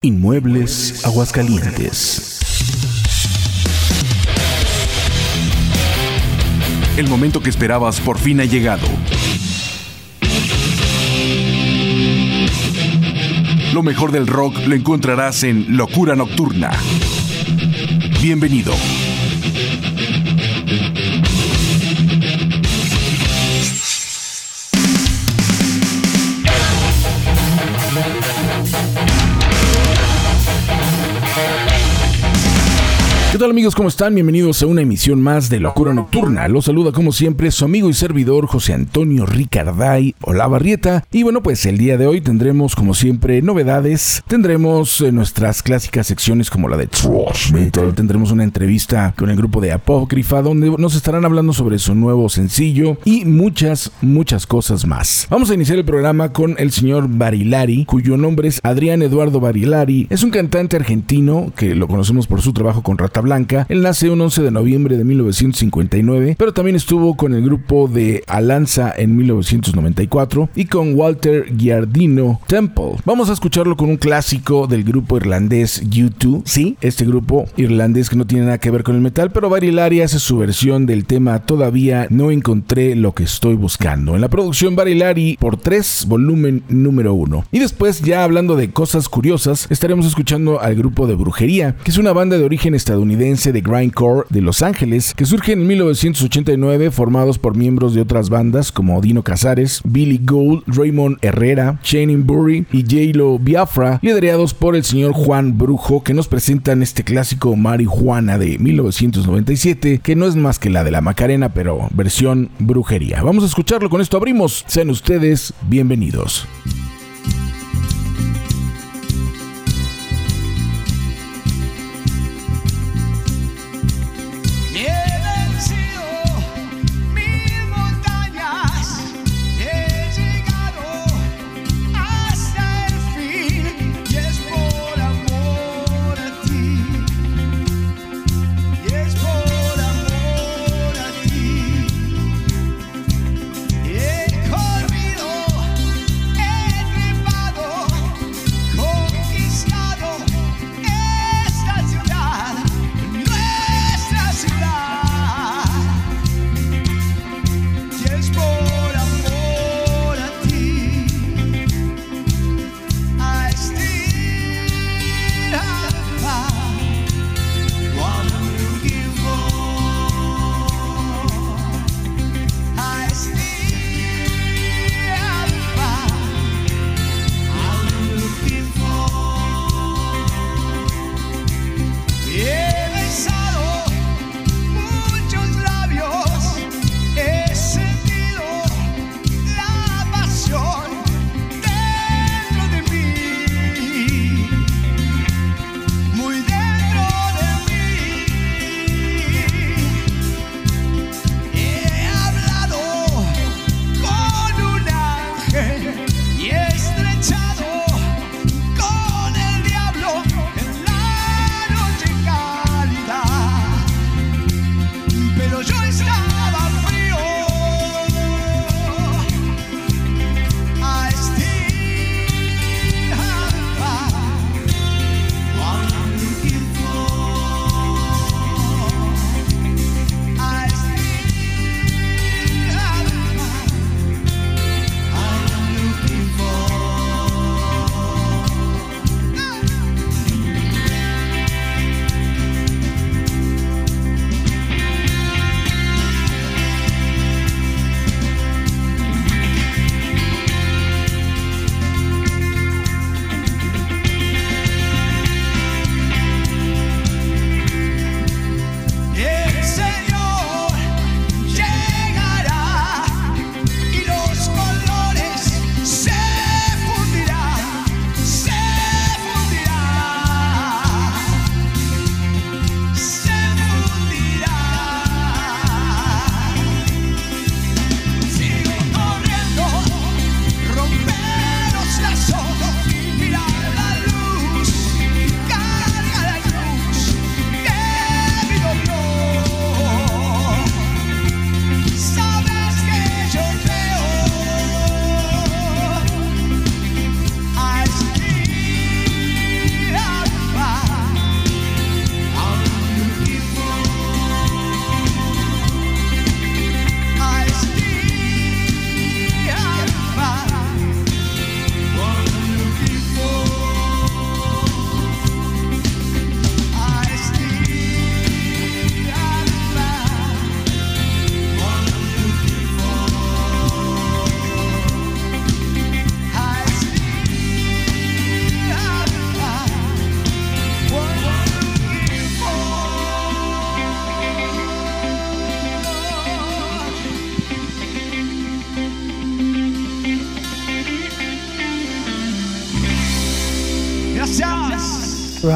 Inmuebles Aguascalientes. El momento que esperabas por fin ha llegado. Lo mejor del rock lo encontrarás en Locura Nocturna. Bienvenido. ¿Qué tal amigos? ¿Cómo están? Bienvenidos a una emisión más de Locura Nocturna. Los saluda como siempre su amigo y servidor José Antonio Ricarday Hola Barrieta. Y bueno, pues el día de hoy tendremos como siempre novedades. Tendremos eh, nuestras clásicas secciones como la de Trash Metal. Tendremos una entrevista con el grupo de Apócrifa donde nos estarán hablando sobre su nuevo sencillo y muchas, muchas cosas más. Vamos a iniciar el programa con el señor Barilari, cuyo nombre es Adrián Eduardo Barilari. Es un cantante argentino que lo conocemos por su trabajo con Rata Blanca. Él nace un 11 de noviembre de 1959, pero también estuvo con el grupo de Alanza en 1994 y con Walter Giardino Temple. Vamos a escucharlo con un clásico del grupo irlandés U2. Sí, este grupo irlandés que no tiene nada que ver con el metal, pero Barilari hace su versión del tema Todavía no encontré lo que estoy buscando. En la producción Barilari por 3, volumen número 1. Y después, ya hablando de cosas curiosas, estaremos escuchando al grupo de Brujería, que es una banda de origen estadounidense de grindcore de Los Ángeles, que surge en 1989 formados por miembros de otras bandas como Dino Casares, Billy Gould, Raymond Herrera, Shane Burry y J-Lo Biafra, liderados por el señor Juan Brujo, que nos presentan este clásico Marihuana de 1997, que no es más que la de la Macarena, pero versión brujería. Vamos a escucharlo, con esto abrimos. Sean ustedes bienvenidos.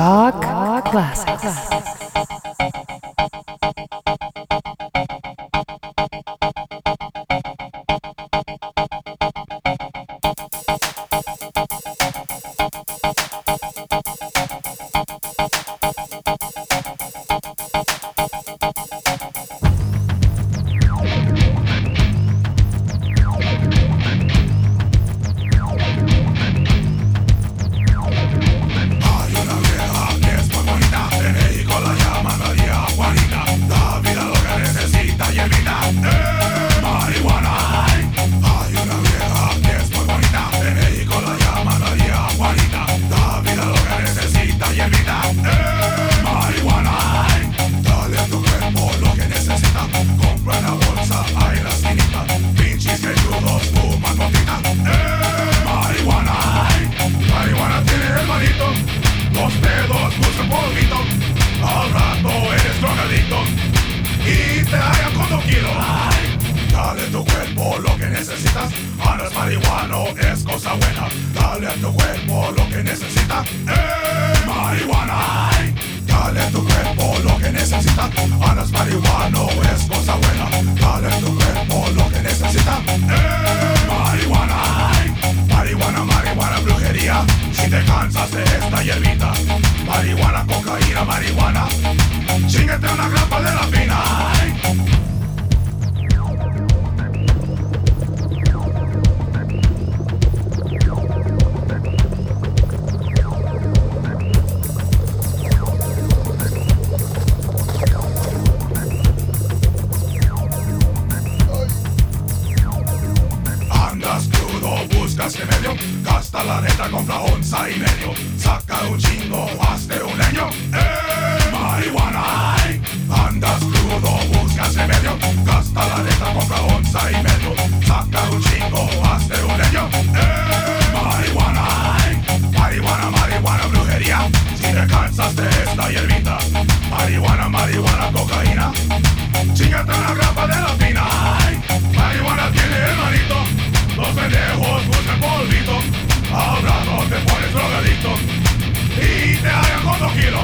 Rock, putas. Gasta la neta, compra onza y medio. Saca un chingo, hazte un leño. ¡Eh! Marihuana, ay. Andas crudo, buscas medio. Gasta la neta, compra onza y medio. Saca un chingo, hazte un leño. ¡Eh! Marihuana, ay. Marihuana, marihuana, brujería. Si te cansas de esta hierbita. Marihuana, marihuana, cocaína. Chingate una grapa de la fina, ay. Marihuana tiene el manito. Los pendejos buscan polvitos, ahora no te pones drogadito y te hagan cuatro kilos.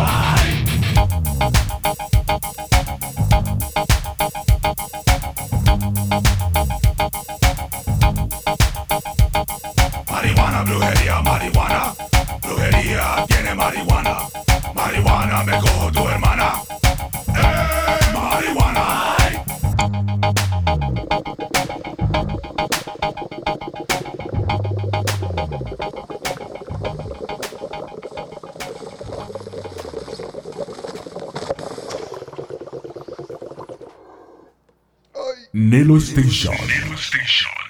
Marihuana, brujería, marihuana, brujería tiene marihuana, marihuana me cojo tu hermana. Nelo Station.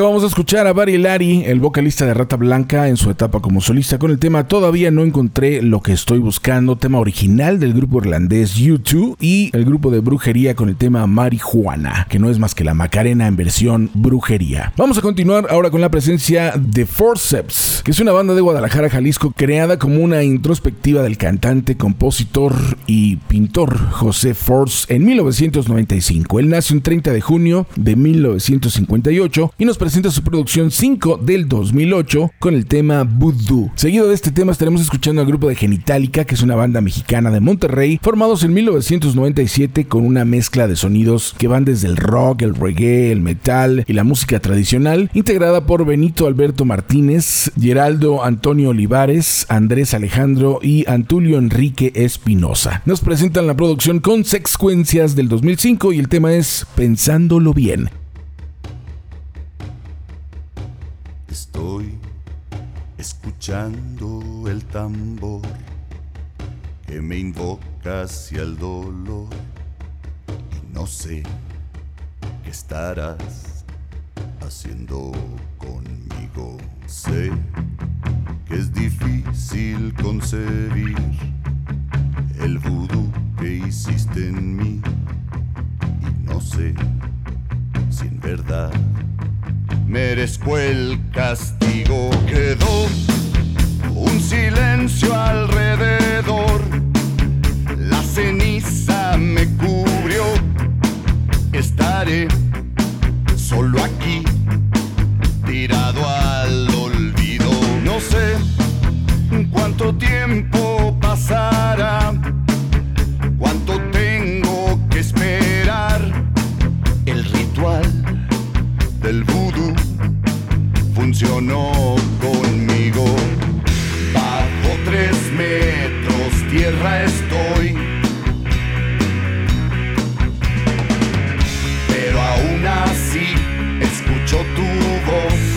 Acabamos de escuchar a Barry Lari, el vocalista de Rata Blanca, en su etapa como solista, con el tema Todavía no encontré lo que estoy buscando, tema original del grupo irlandés U2 y el grupo de brujería con el tema Marijuana, que no es más que la Macarena en versión brujería. Vamos a continuar ahora con la presencia de Forceps, que es una banda de Guadalajara, Jalisco, creada como una introspectiva del cantante, compositor y pintor José Force en 1995. Él nace un 30 de junio de 1958 y nos presenta su producción 5 del 2008 con el tema Voodoo. Seguido de este tema estaremos escuchando al grupo de Genitalica, que es una banda mexicana de Monterrey, formados en 1997 con una mezcla de sonidos que van desde el rock, el reggae, el metal y la música tradicional, integrada por Benito Alberto Martínez, Geraldo Antonio Olivares, Andrés Alejandro y Antulio Enrique Espinosa. Nos presentan la producción con secuencias del 2005 y el tema es Pensándolo bien. Estoy escuchando el tambor que me invoca hacia el dolor y no sé qué estarás haciendo conmigo. Sé que es difícil concebir el vudú que hiciste en mí y no sé si en verdad merezco el castigo. Quedó un silencio alrededor, la ceniza me cubrió, estaré solo aquí, tirado al olvido. No sé cuánto tiempo pasará. funcionó conmigo. Bajo tres metros tierra estoy. Pero aún así escucho tu voz.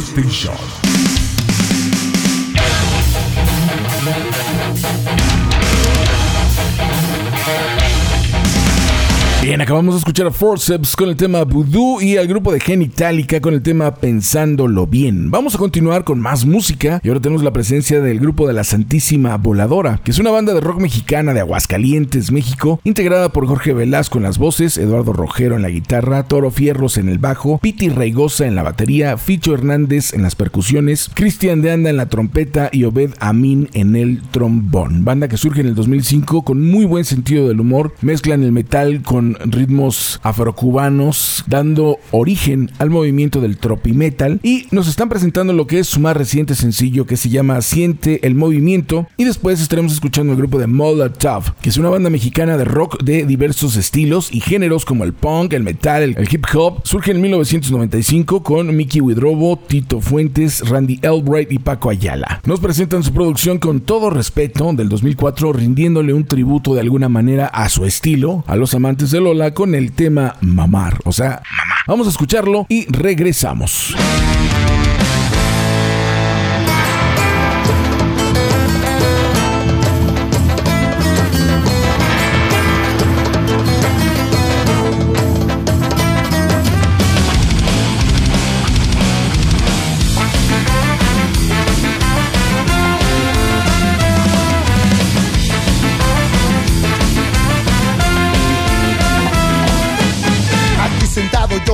Station. Acabamos de escuchar a Forceps con el tema Voodoo y al grupo de Genitalica con el tema Pensándolo Bien. Vamos a continuar con más música y ahora tenemos la presencia del grupo de la Santísima Voladora, que es una banda de rock mexicana de Aguascalientes, México, integrada por Jorge Velasco en las voces, Eduardo Rojero en la guitarra, Toro Fierros en el bajo, Piti Reigosa en la batería, Ficho Hernández en las percusiones, Cristian de Anda en la trompeta y Obed Amin en el trombón. Banda que surge en el 2005 con muy buen sentido del humor, mezclan el metal con ritmos afrocubanos, dando origen al movimiento del tropimetal. Y nos están presentando lo que es su más reciente sencillo que se llama Siente el Movimiento. Y después estaremos escuchando el grupo de Molotov, que es una banda mexicana de rock de diversos estilos y géneros como el punk, el metal, el, hip hop. Surge en 1995 con Mickey Widrobo, Tito Fuentes, Randy Albright y Paco Ayala. Nos presentan su producción con todo respeto del 2004, rindiéndole un tributo de alguna manera a su estilo, a los amantes de Lola, con el tema Mamar. O sea, mamá. Vamos a escucharlo y regresamos.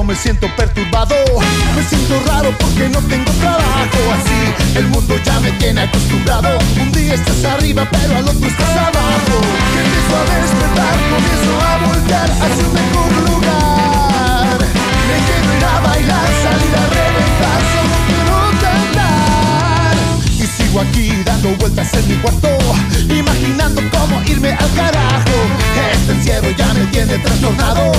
Me siento perturbado, me siento raro porque no tengo trabajo así. El mundo ya me tiene acostumbrado. Un día estás arriba, pero al otro estás abajo. Que empiezo a despertar, comienzo a voltear hacia un mejor lugar. Me quiero ir a bailar, salir a reventar, solo quiero cantar. Y sigo aquí dando vueltas en mi cuarto, imaginando cómo irme al carajo. Este encierro ya me tiene trastornado.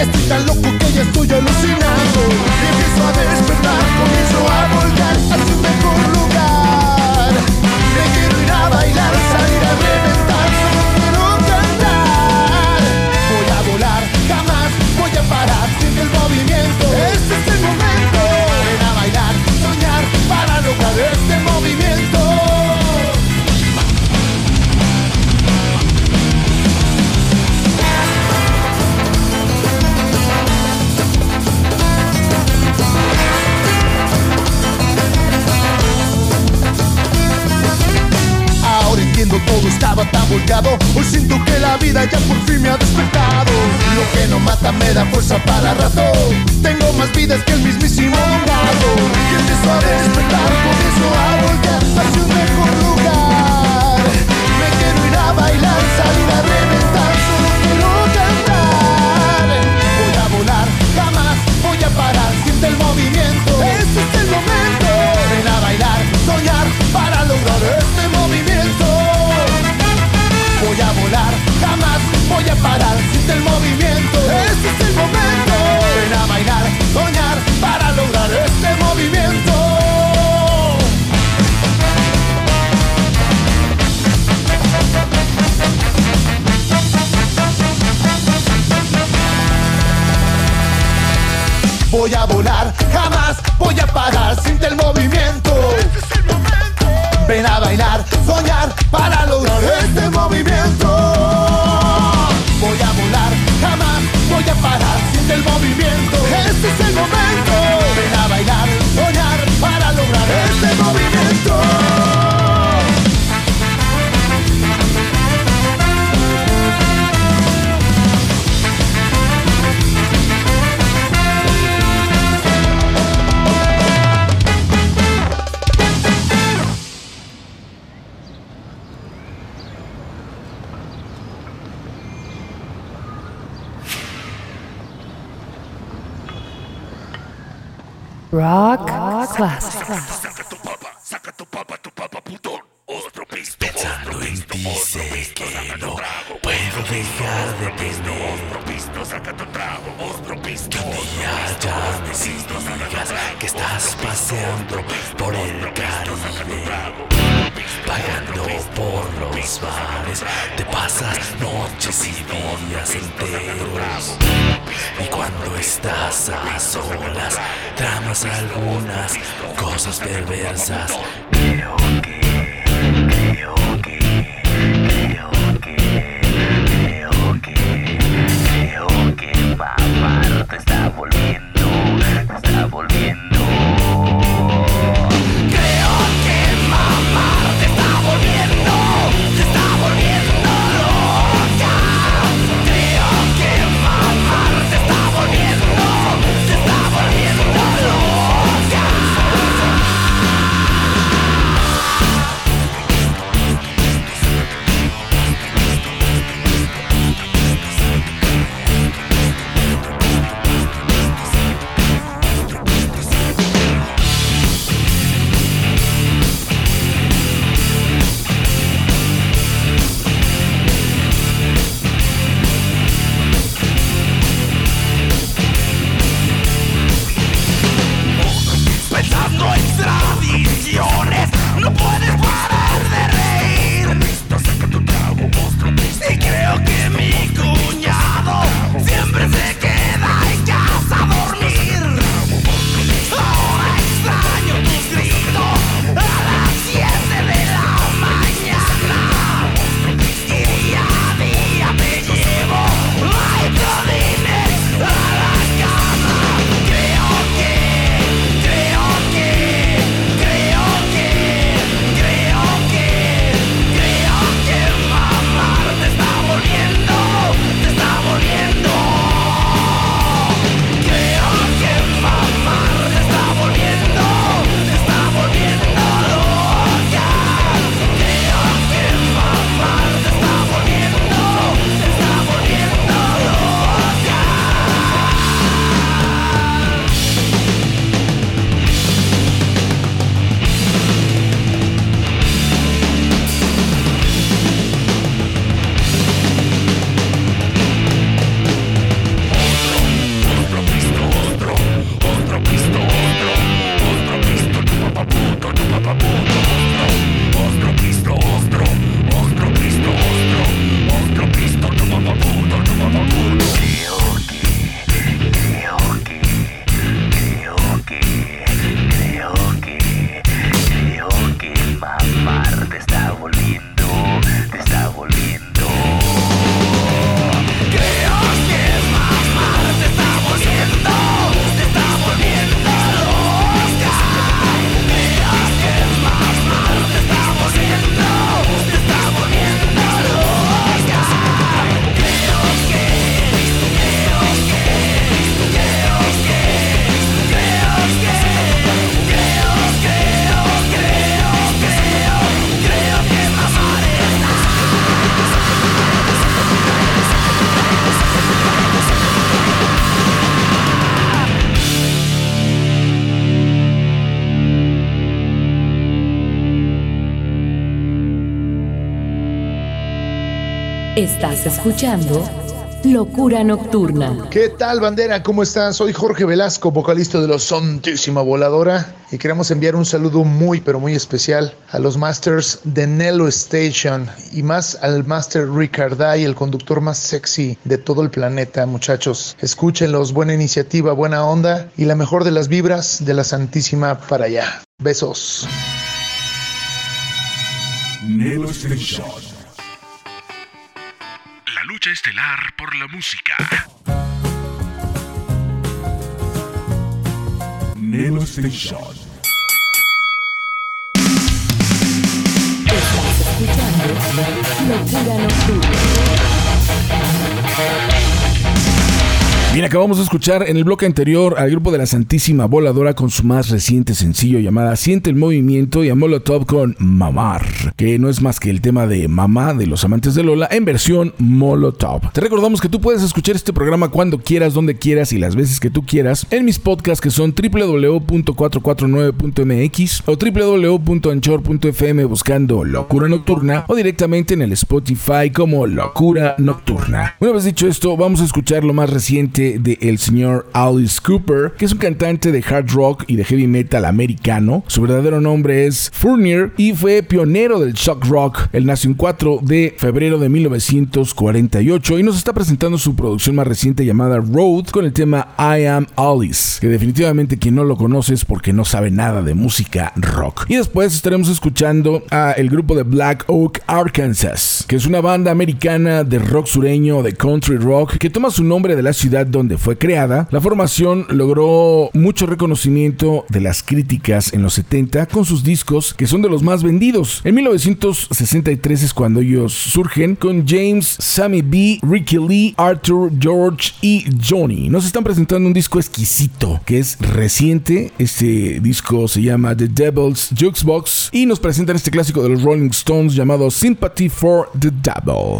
Estoy tan loco que ya estoy alucinando. Empiezo a despertar, comienzo a volcar la vida ya por fin me ha despertado. Lo que no mata me da fuerza para rato. Tengo más vidas que el mismísimo gato. Y empiezo a despertar, comienzo a voltear hacia un mejor lugar. Me quiero ir a bailar, salir a reventar Solo quiero cantar. Voy a volar, jamás voy a parar Siente el movimiento, este es el momento Ven a bailar, soñar para lograr este voy parar, siente el movimiento, este es el momento. Ven a bailar, soñar para lograr este movimiento. Voy a volar, jamás voy a parar, siente el movimiento. Este es el momento. Ven a bailar, soñar para lograr este movimiento. Voy a parar, siente el movimiento. Este es el momento. Ven a bailar, soñar para lograr este movimiento. Masterclass. Escuchando Locura Nocturna. ¿Qué tal, bandera? ¿Cómo están? Soy Jorge Velasco, vocalista de los Santísima Voladora, y queremos enviar un saludo muy, pero muy especial a los masters de Nello Station y más al master Ricarday, el conductor más sexy de todo el planeta, muchachos. Escúchenlos, buena iniciativa, buena onda y la mejor de las vibras de la Santísima para allá. Besos. Nelo Station. Estelar por la música. Nelo Station. Estás escuchando Locura Nocturna. Bien, acabamos de escuchar en el bloque anterior al grupo de la Santísima Voladora con su más reciente sencillo llamada Siente el Movimiento y a Molotov con Mamar, que no es más que el tema de Mamá de los amantes de Lola en versión Molotov. Te recordamos que tú puedes escuchar este programa cuando quieras, donde quieras y las veces que tú quieras en mis podcasts que son www.449.mx o www.anchor.fm buscando Locura Nocturna o directamente en el Spotify como Locura Nocturna. Una vez dicho esto, vamos a escuchar lo más reciente de el señor Alice Cooper, que es un cantante de hard rock y de heavy metal americano. Su verdadero nombre es Fournier y fue pionero del shock rock. Él nació el 4 de febrero de 1948 y nos está presentando su producción más reciente llamada Road con el tema I Am Alice, que definitivamente quien no lo conoce es porque no sabe nada de música rock. Y después estaremos escuchando a el grupo de Black Oak, Arkansas, que es una banda americana de rock sureño, de country rock, que toma su nombre de la ciudad donde fue creada, la formación logró mucho reconocimiento de las críticas en los 70 con sus discos que son de los más vendidos. En 1963 es cuando ellos surgen con James, Sammy B, Ricky Lee, Arthur, George y Johnny. Nos están presentando un disco exquisito que es reciente. Este disco se llama The Devil's Jukebox y nos presentan este clásico de los Rolling Stones llamado Sympathy for the Devil.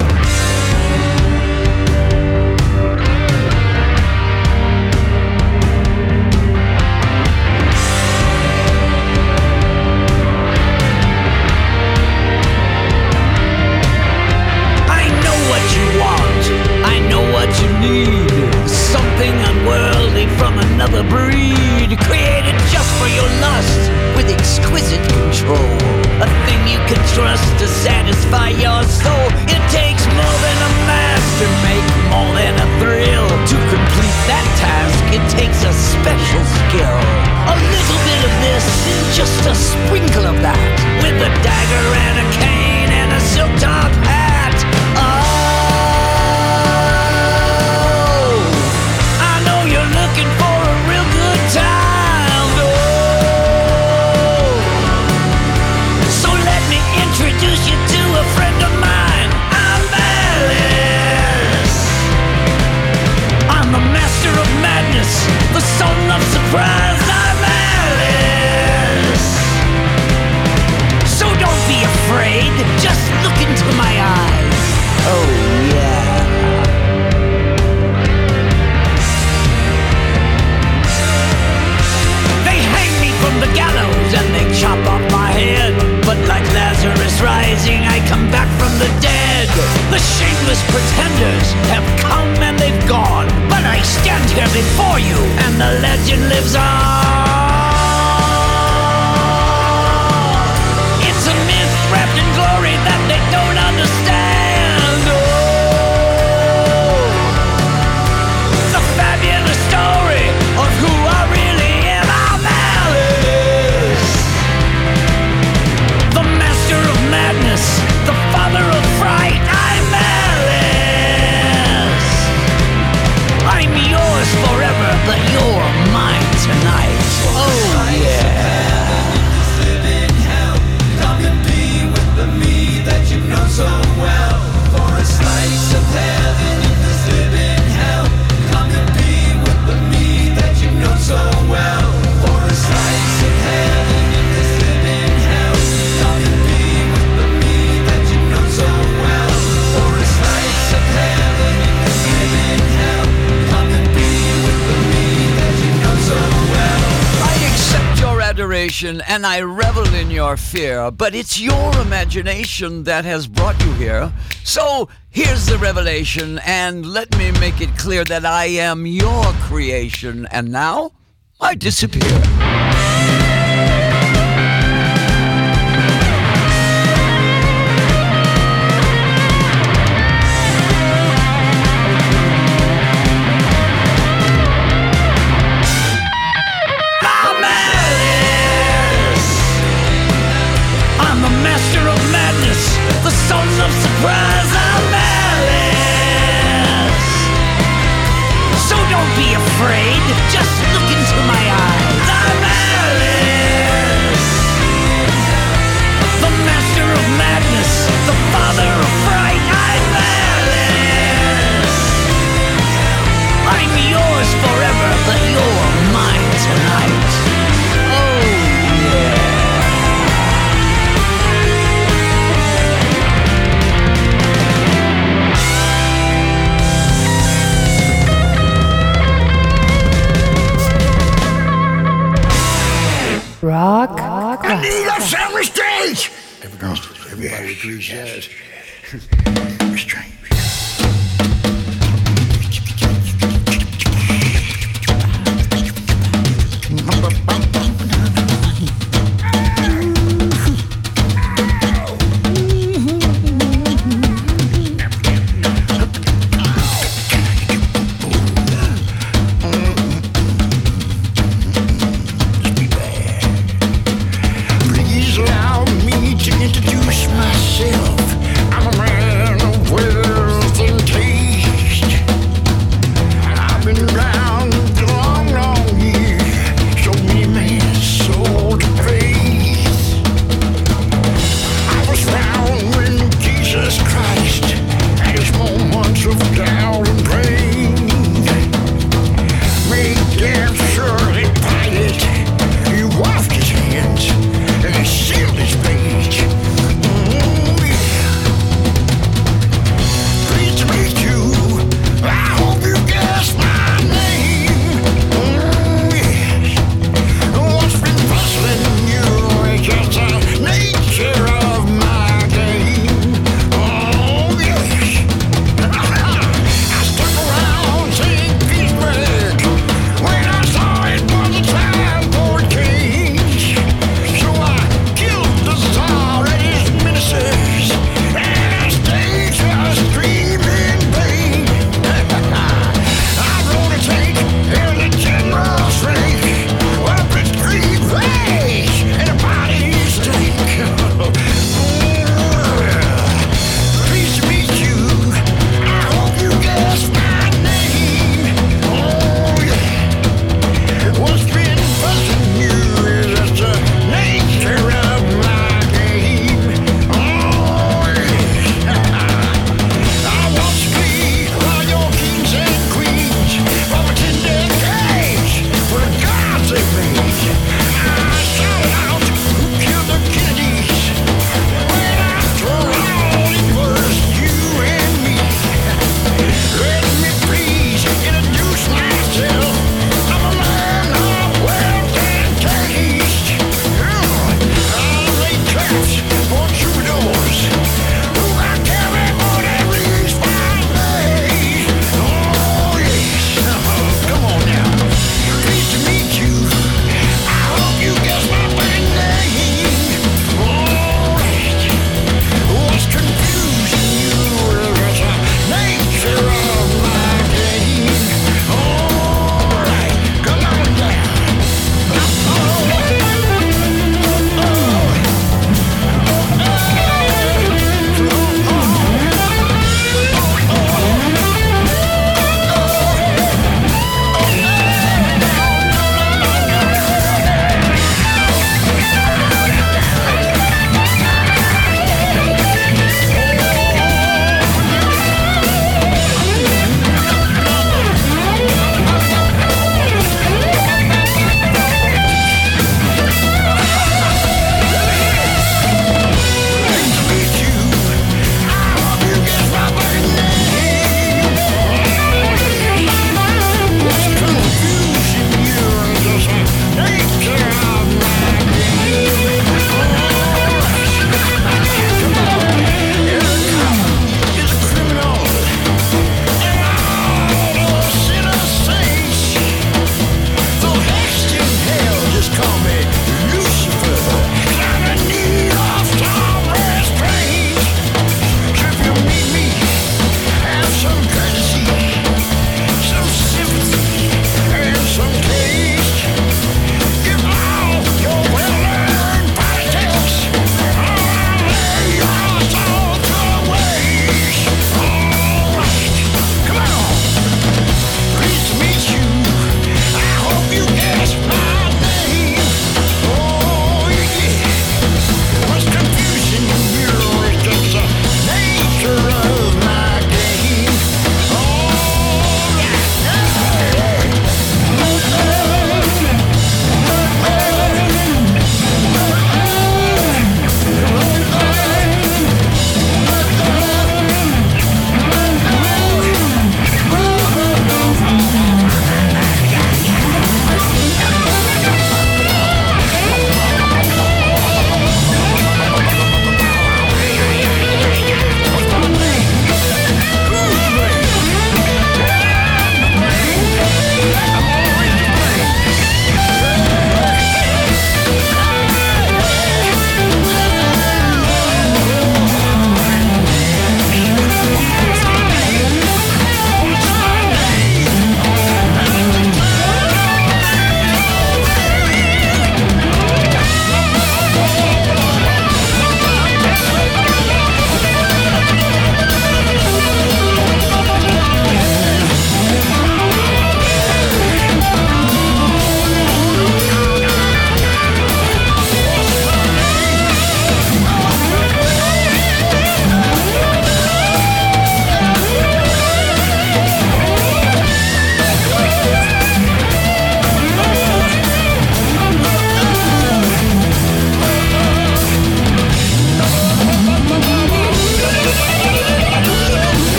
Rising, I come back from the dead. The shameless pretenders have come and they've gone. But I stand here before you and the legend lives on. imagination and I revel in your fear, but it's your imagination that has brought you here. So here's the revelation, and let me make it clear that I am your creation, and now I disappear.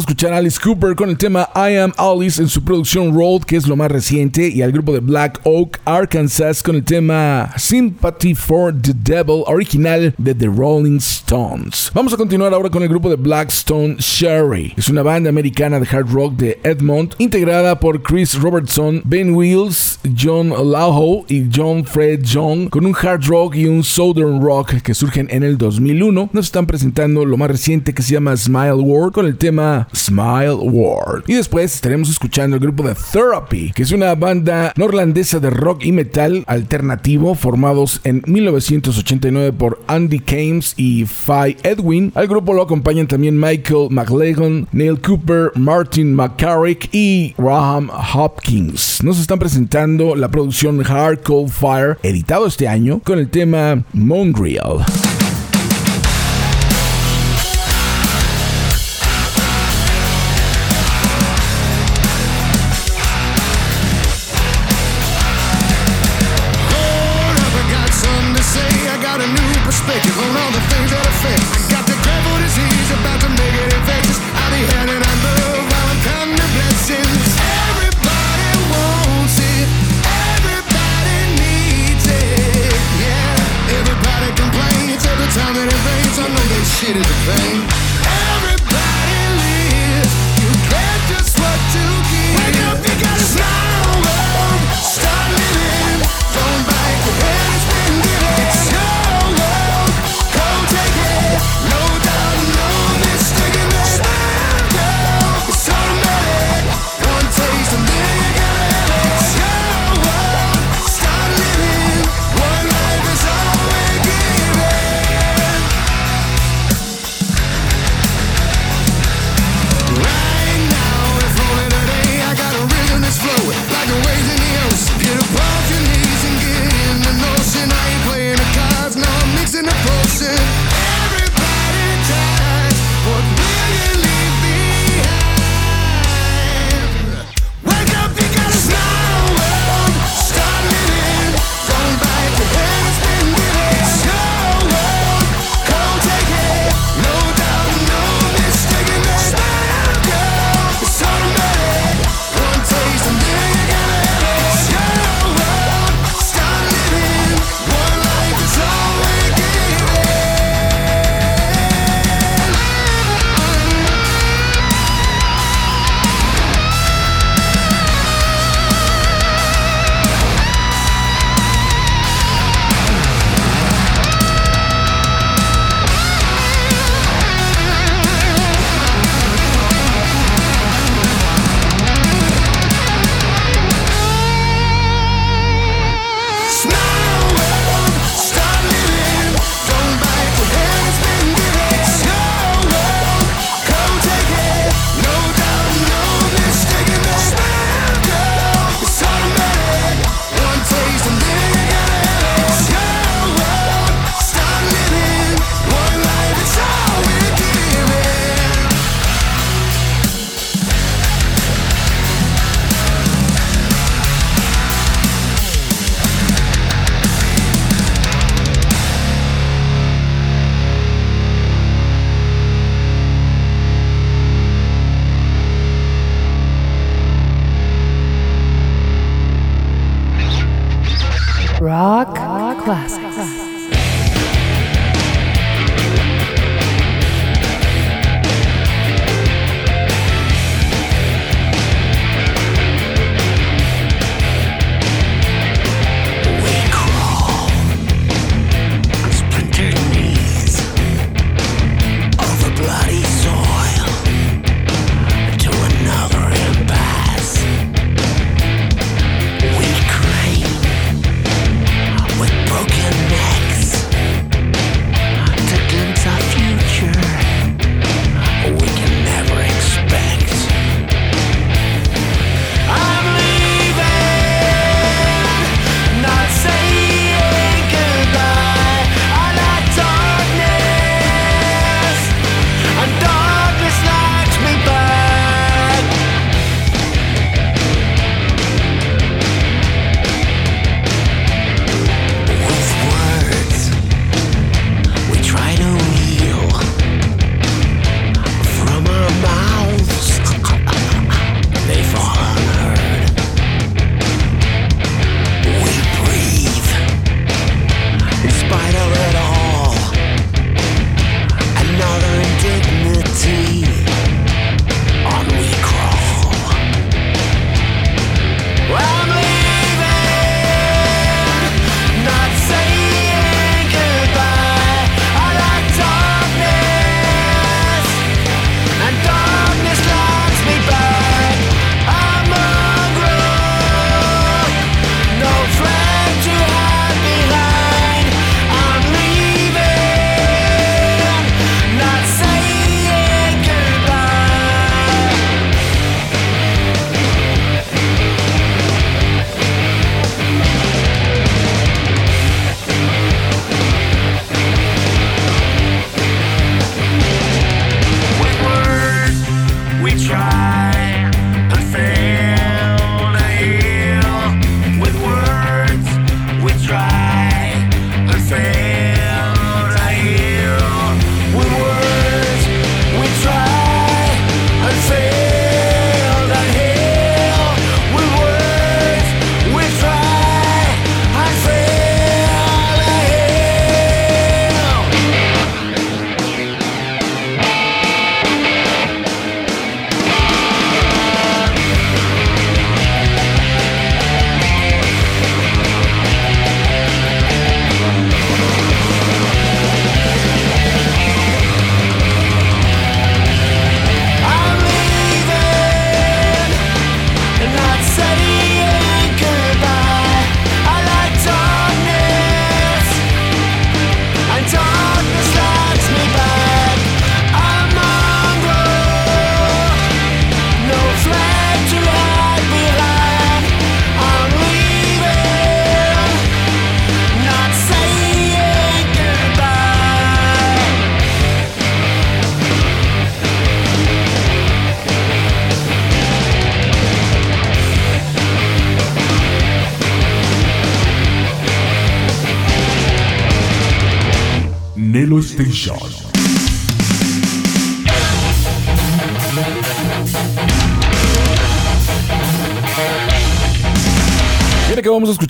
De escuchar a Alice Cooper con el tema I Am Alice en su producción Road, que es lo más reciente, y al grupo de Black Oak, Arkansas, con el tema Sympathy for the Devil, original de The Rolling Stones. Vamos a continuar ahora con el grupo de Blackstone Sherry. Es una banda americana de hard rock de Edmond, integrada por Chris Robertson, Ben Wills, John Lauho y John Fred Young, con un hard rock y un southern rock que surgen en el 2001. Nos están presentando lo más reciente que se llama Smile World con el tema Smile World. Y después estaremos escuchando el grupo de Therapy, que es una banda neerlandesa de rock y metal alternativo formados en 1989 por Andy Kames y Phi Edwin. Al grupo lo acompañan también Michael McLagan, Neil Cooper, Martin McCarrick y Graham Hopkins. Nos están presentando la producción Hard Cold Fire, editado este año, con el tema Monreal.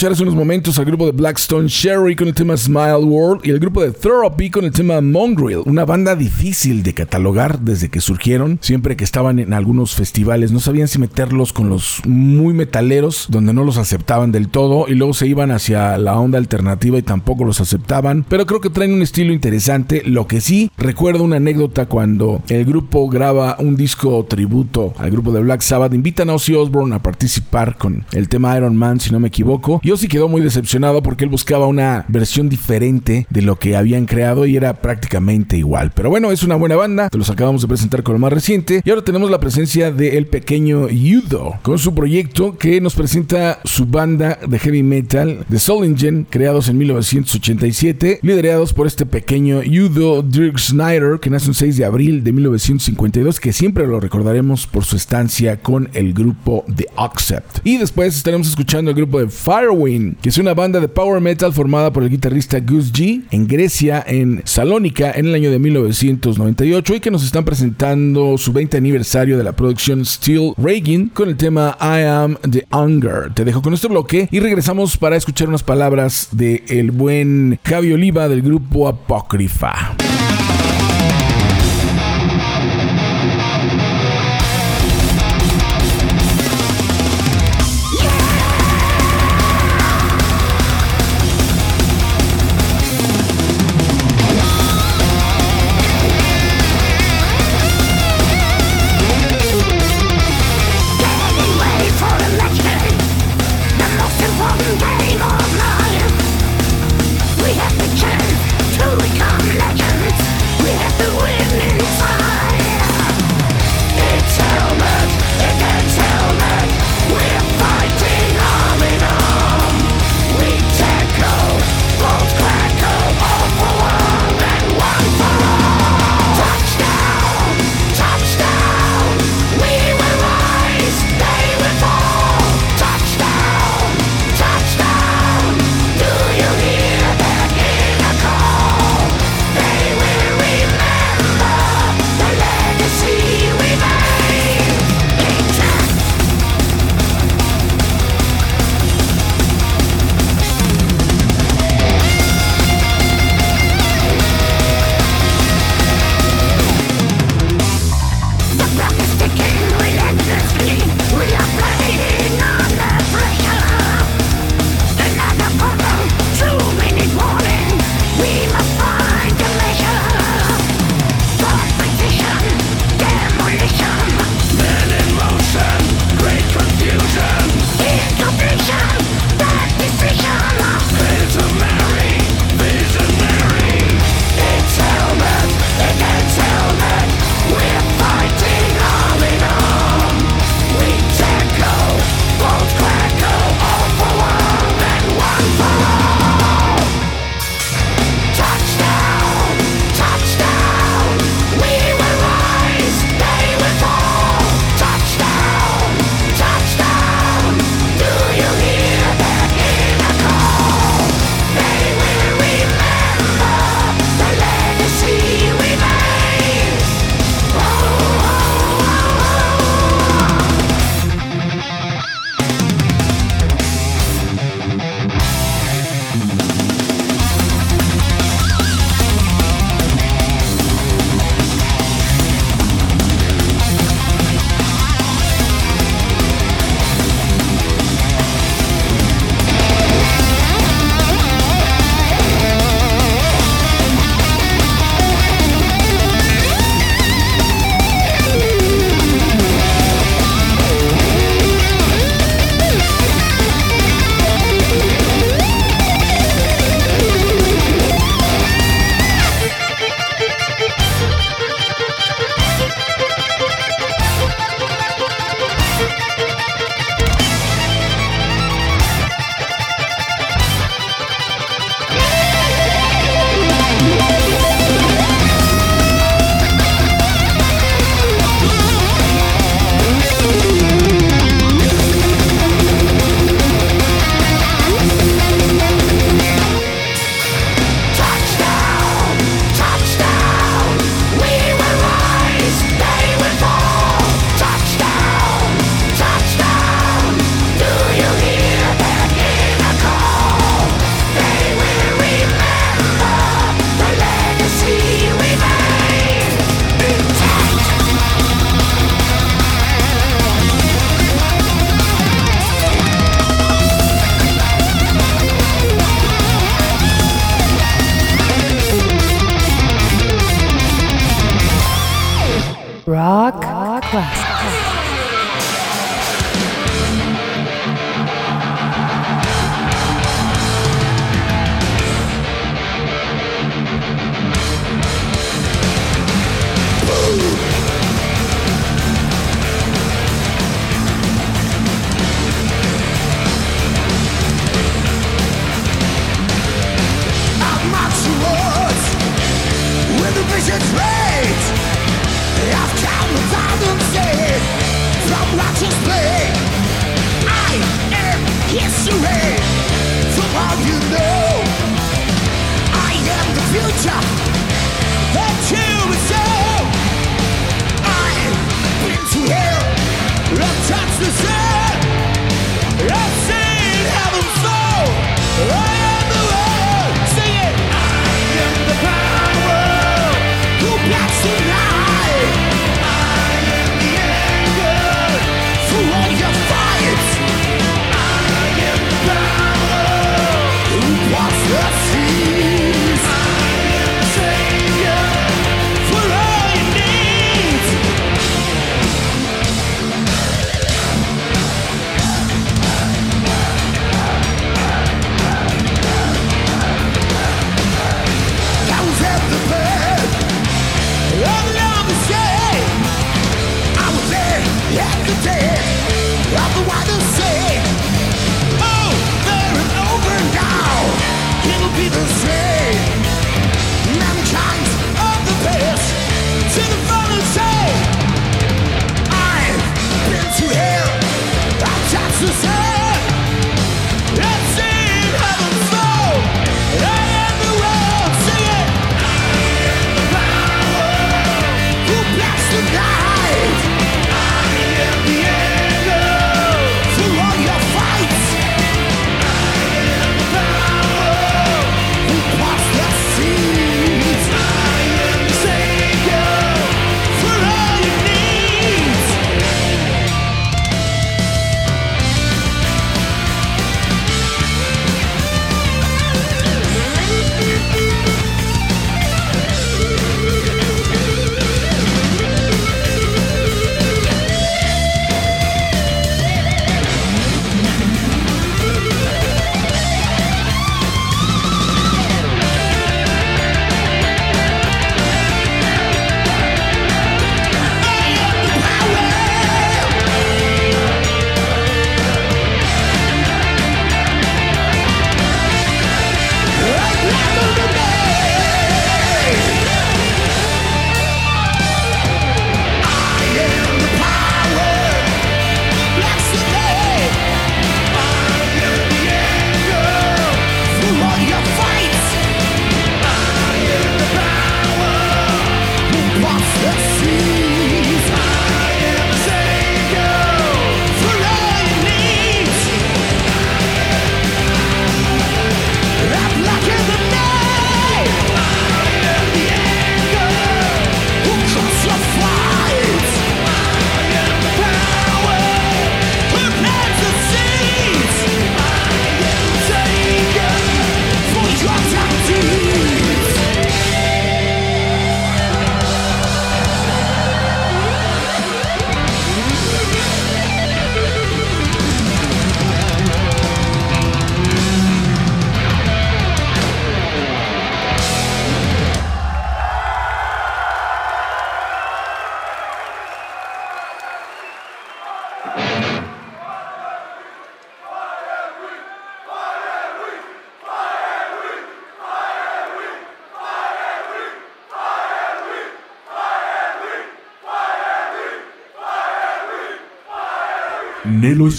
Escuchar hace unos momentos al grupo de Blackstone Sherry con el tema Smile World y el grupo de Therapy con el tema Mongrel, una banda difícil de catalogar desde que surgieron, siempre que estaban en algunos festivales, no sabían si meterlos con los muy metaleros, donde no los aceptaban del todo, y luego se iban hacia la onda alternativa y tampoco los aceptaban, pero creo que traen un estilo interesante, lo que sí, recuerdo una anécdota cuando el grupo graba un disco tributo al grupo de Black Sabbath, invitan a Ozzy Osbourne a participar con el tema Iron Man, si no me equivoco. Yo sí quedó muy decepcionado porque él buscaba una versión diferente de lo que habían creado y era prácticamente igual. Pero bueno, es una buena banda, te los acabamos de presentar con lo más reciente. Y ahora tenemos la presencia del el pequeño Yudo con su proyecto que nos presenta su banda de heavy metal de Solingen, creados en 1987, liderados por este pequeño Yudo Dirk Snyder, que nace el 6 de abril de 1952, que siempre lo recordaremos por su estancia con el grupo The Accept. Y después estaremos escuchando el grupo de Que es una banda de power metal formada por el guitarrista Gus G en Grecia, en Salónica, en el año de 1998 y que nos están presentando su 20 aniversario de la producción Steel Reagan con el tema I Am the Hunger. Te dejo con este bloque y regresamos para escuchar unas palabras de el buen Javi Oliva del grupo Apócrifa.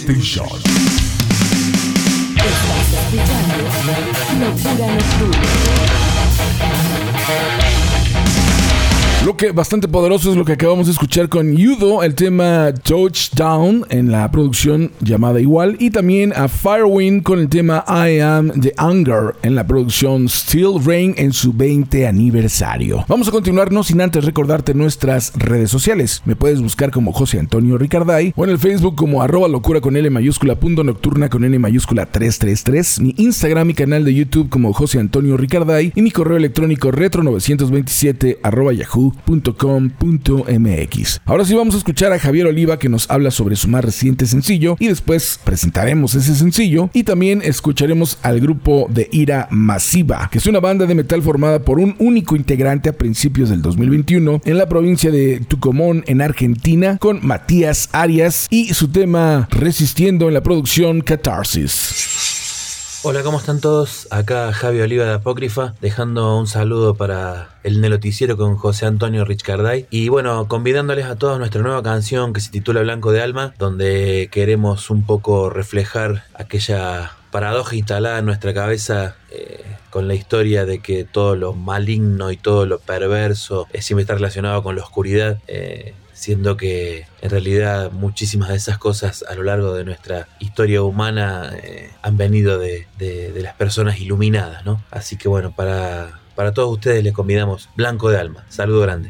Station. bloque bastante poderoso es lo que acabamos de escuchar con Yudo, el tema Touchdown en la producción llamada igual, y también a Firewind con el tema I Am the Anger en la producción Still Rain en su 20 aniversario. Vamos a continuar, no sin antes recordarte nuestras redes sociales. Me puedes buscar como José Antonio Ricarday o en el Facebook como arroba locura con L mayúscula punto nocturna con N mayúscula 333, mi Instagram y canal de YouTube como José Antonio Ricarday y mi correo electrónico retro927 arroba yahoo Ahora sí vamos a escuchar a Javier Oliva que nos habla sobre su más reciente sencillo y después presentaremos ese sencillo y también escucharemos al grupo de Ira Masiva, que es una banda de metal formada por un único integrante a principios del 2021 en la provincia de Tucumán en Argentina con Matías Arias y su tema Resistiendo en la producción Catharsis. Hola, ¿cómo están todos? Acá Javi Oliva de Apócrifa, dejando un saludo para el Neloticiero con José Antonio Richcarday. Y bueno, convidándoles a todos nuestra nueva canción que se titula Blanco de Alma, donde queremos un poco reflejar aquella paradoja instalada en nuestra cabeza eh, con la historia de que todo lo maligno y todo lo perverso siempre está relacionado con la oscuridad. Eh, siendo que en realidad muchísimas de esas cosas a lo largo de nuestra historia humana eh, han venido de, de, las personas iluminadas, ¿no? Así que bueno, para, para todos ustedes les convidamos Blanco de Alma. Saludo grande.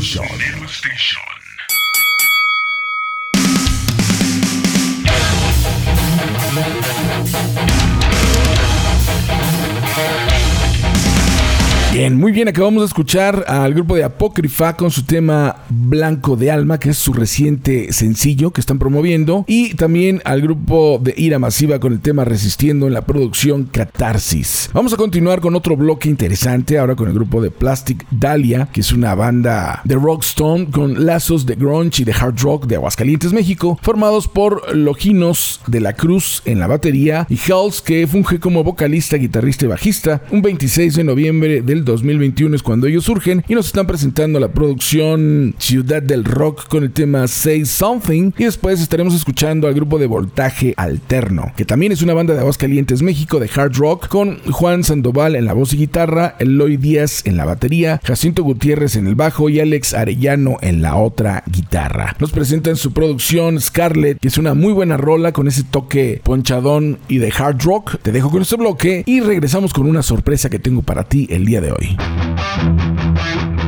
Station. Bien, acabamos de escuchar al grupo de Apócrifa con su tema Blanco de Alma, que es su reciente sencillo que están promoviendo, y también al grupo de Ira Masiva con el tema Resistiendo en la producción Catarsis. Vamos a continuar con otro bloque interesante, ahora con el grupo de Plastic Dahlia, que es una banda de rockstone con lazos de grunge y de hard rock de Aguascalientes, México, formados por Loginos de la Cruz en la batería y Hells, que funge como vocalista, guitarrista y bajista. Un 26 de noviembre del 2021 es cuando ellos surgen y nos están presentando la producción Ciudad del Rock con el tema Say Something y después estaremos escuchando al grupo de Voltaje Alterno, que también es una banda de Aguascalientes, México de hard rock con Juan Sandoval en la voz y guitarra, Eloy Díaz en la batería, Jacinto Gutiérrez en el bajo y Alex Arellano en la otra guitarra. Nos presentan su producción Scarlet, que es una muy buena rola con ese toque ponchadón y de hard rock. Te dejo con este bloque y regresamos con una sorpresa que tengo para ti el día de hoy. Thank you.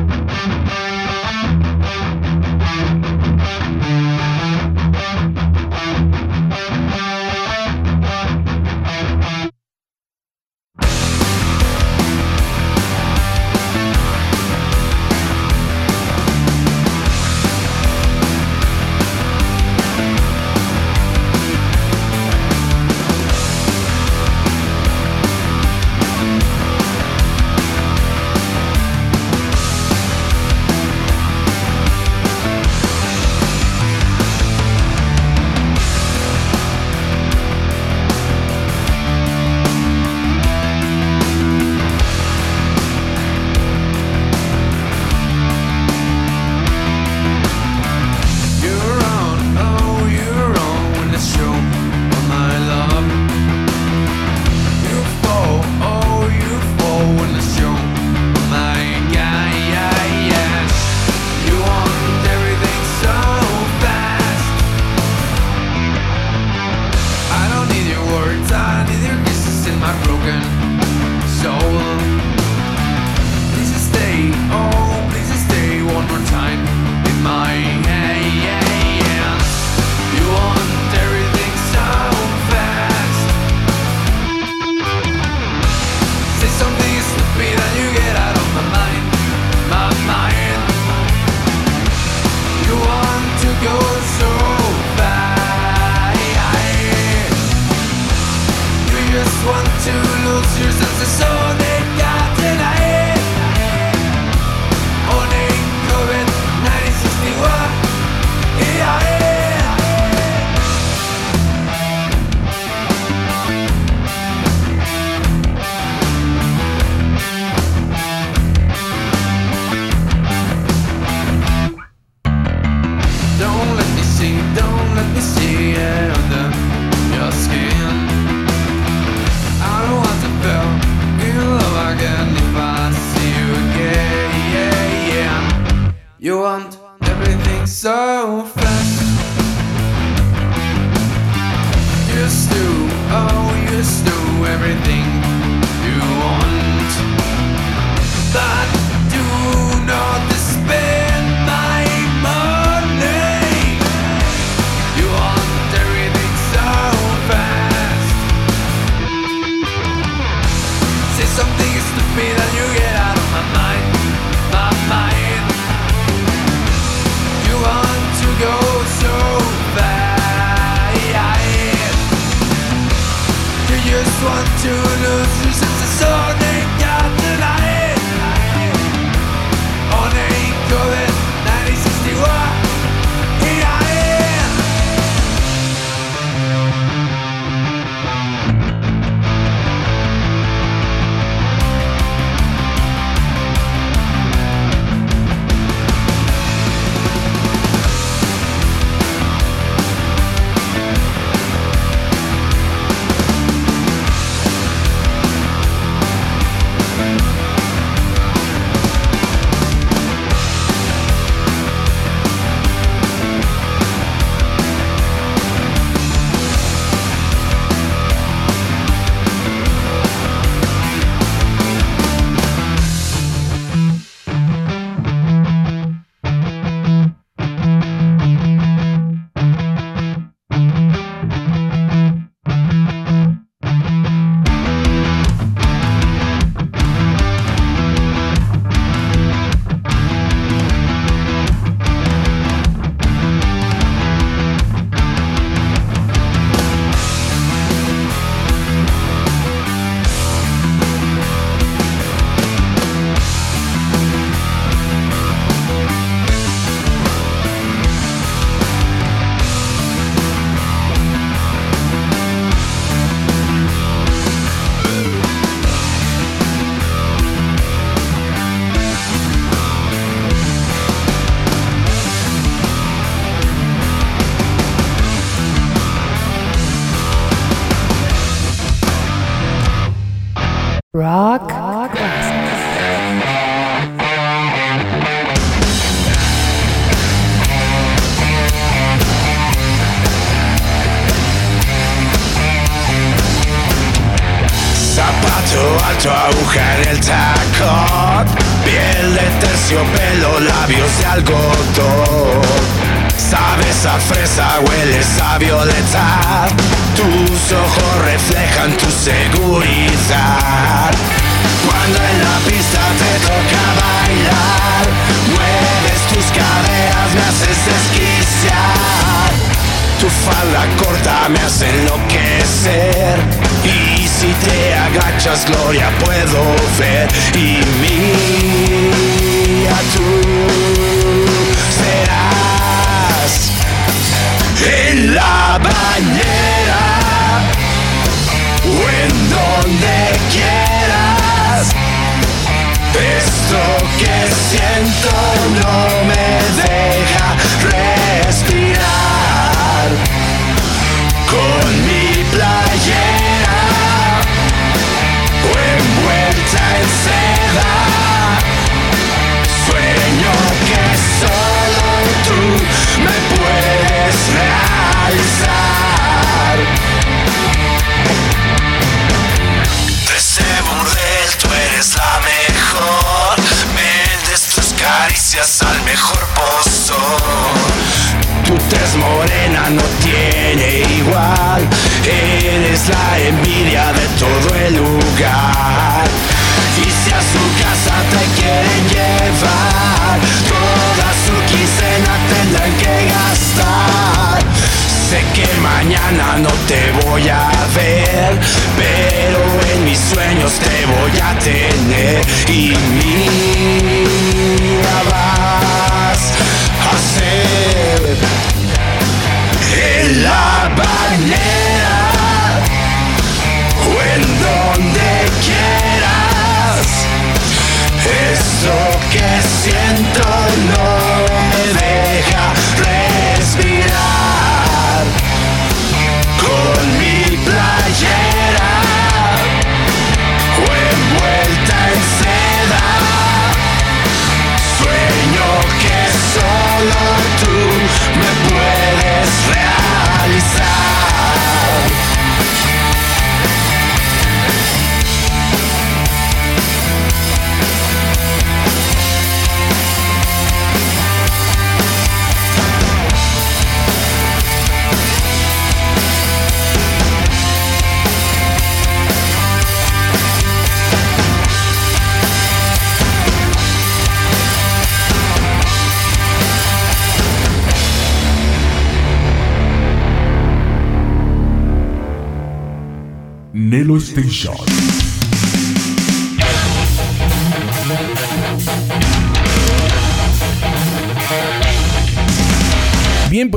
Tu falda corta me hace enloquecer. Y si te agachas, gloria puedo ver. Y mía tú serás En la bañera O en donde quieras. Esto que siento no me deja mejor postor Tu tez morena no tiene igual. Eres la envidia de todo el lugar. Y si a su casa te quieren llevar Toda su quincena tendrán que gastar. Sé que mañana no te voy a ver, pero en mis sueños te voy a tener. Y mía vas a ser en la bañera o en donde quieras. Esto que siento no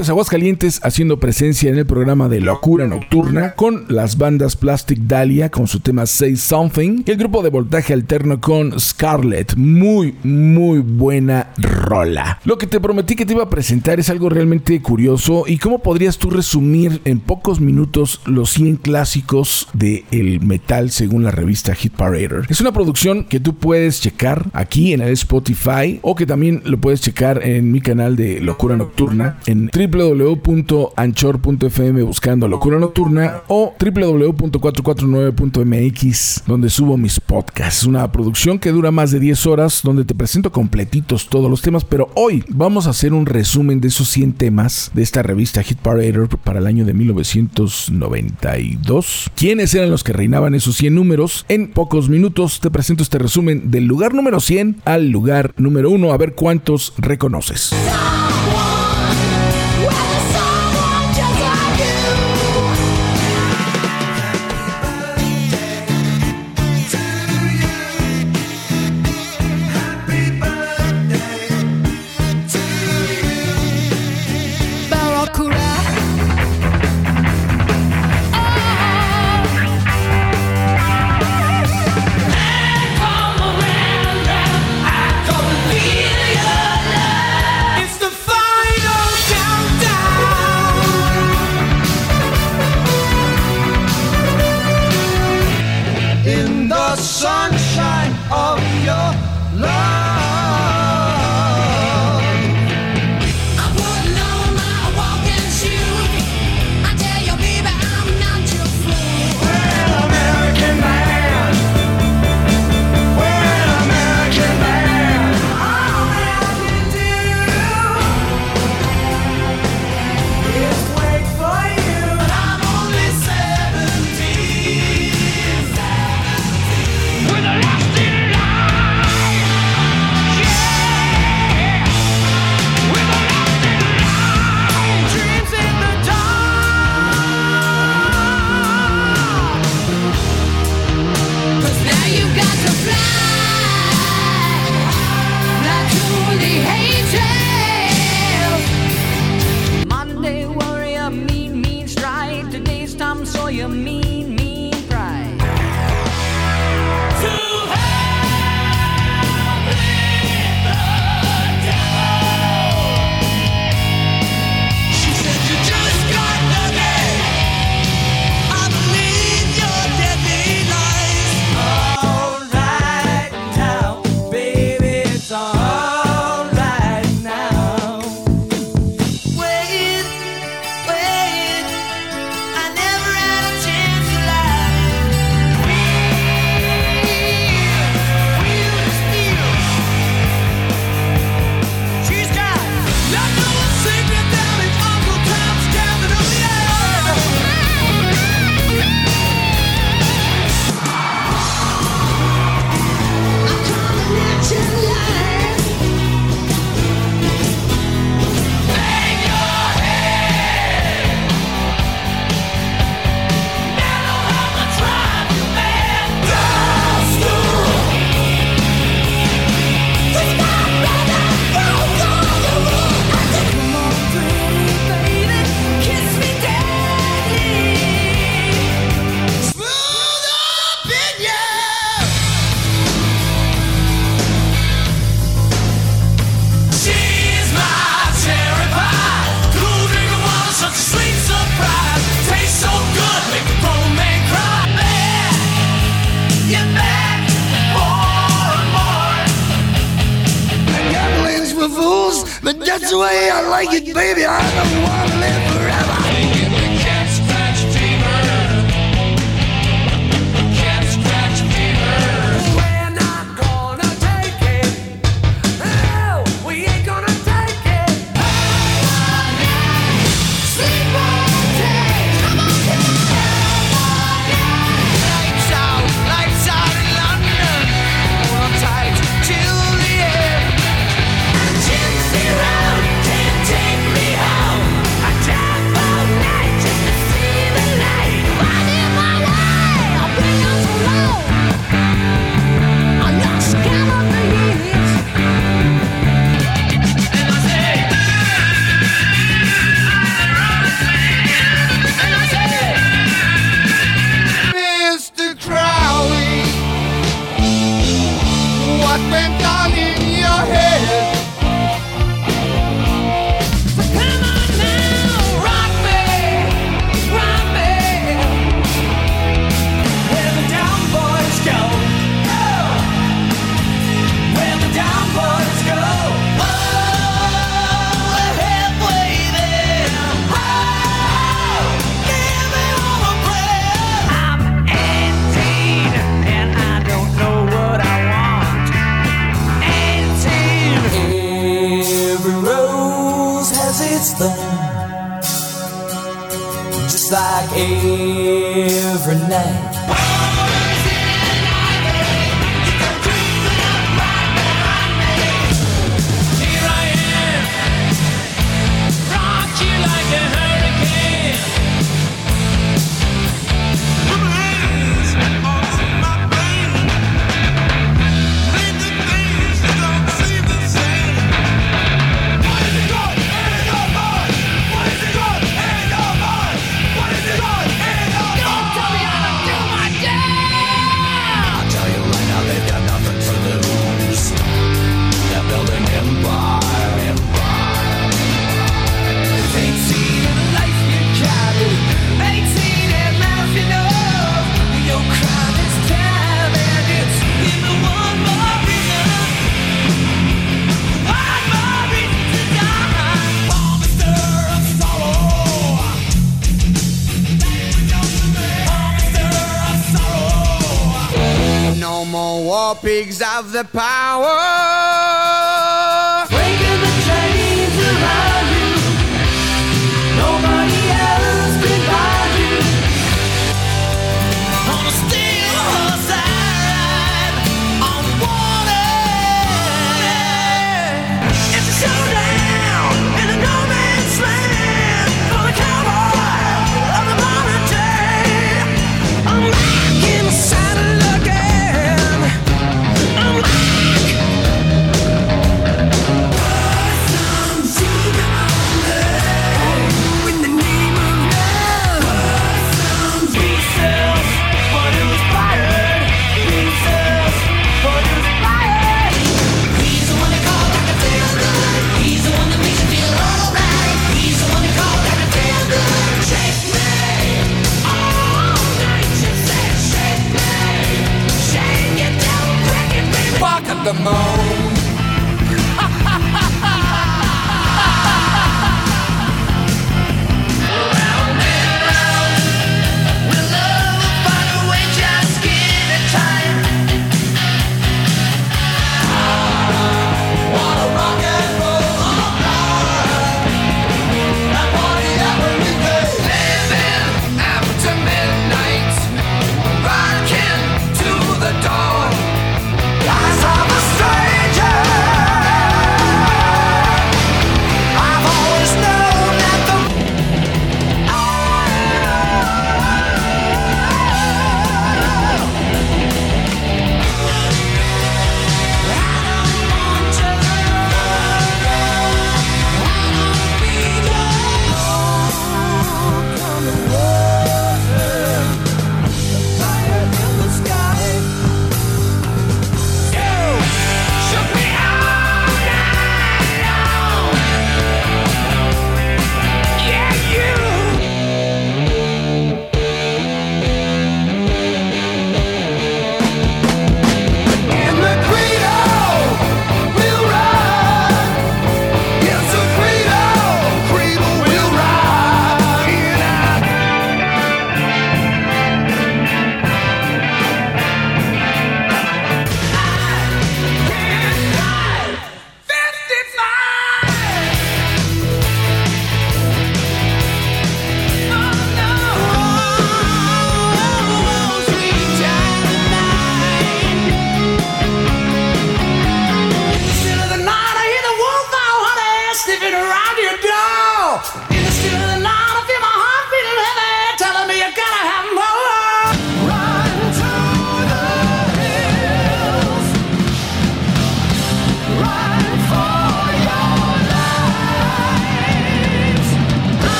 pues Aguascalientes haciendo presencia en el programa de Locura Nocturna con las bandas Plastic Dahlia con su tema Say Something y el grupo de voltaje alterno con Scarlett. Muy, muy buena rola. Lo que te prometí que te iba a presentar es algo realmente curioso y cómo podrías tú resumir en pocos minutos los 100 clásicos del el metal según la revista Hit Parader. Es una producción que tú puedes checar aquí en el Spotify o que también lo puedes checar en mi canal de Locura Nocturna en www.anchor.fm buscando Locura Nocturna o www.449.mx donde subo mis podcasts. Una producción que dura más de 10 horas donde te presento completitos todos los temas, pero hoy vamos a hacer un resumen de esos 100 temas de esta revista Hit Parader para el año de 1992. ¿Quiénes eran los que reinaban esos 100 números? En pocos minutos te presento este resumen del lugar número 100 al lugar número 1 a ver cuántos reconoces. It's have the power.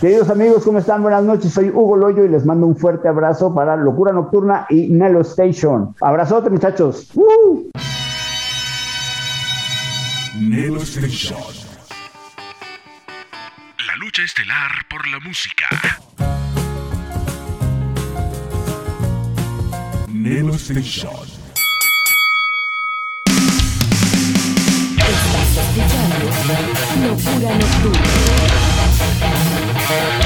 Queridos amigos, ¿cómo están? Buenas noches, soy Hugo Loyo y les mando un fuerte abrazo para Locura Nocturna y Nelo Station. Abrazote, muchachos. ¡Uh! Nelo Station. La lucha estelar por la música. Nelo Station. Estás escuchando Locura Nocturna. Bye.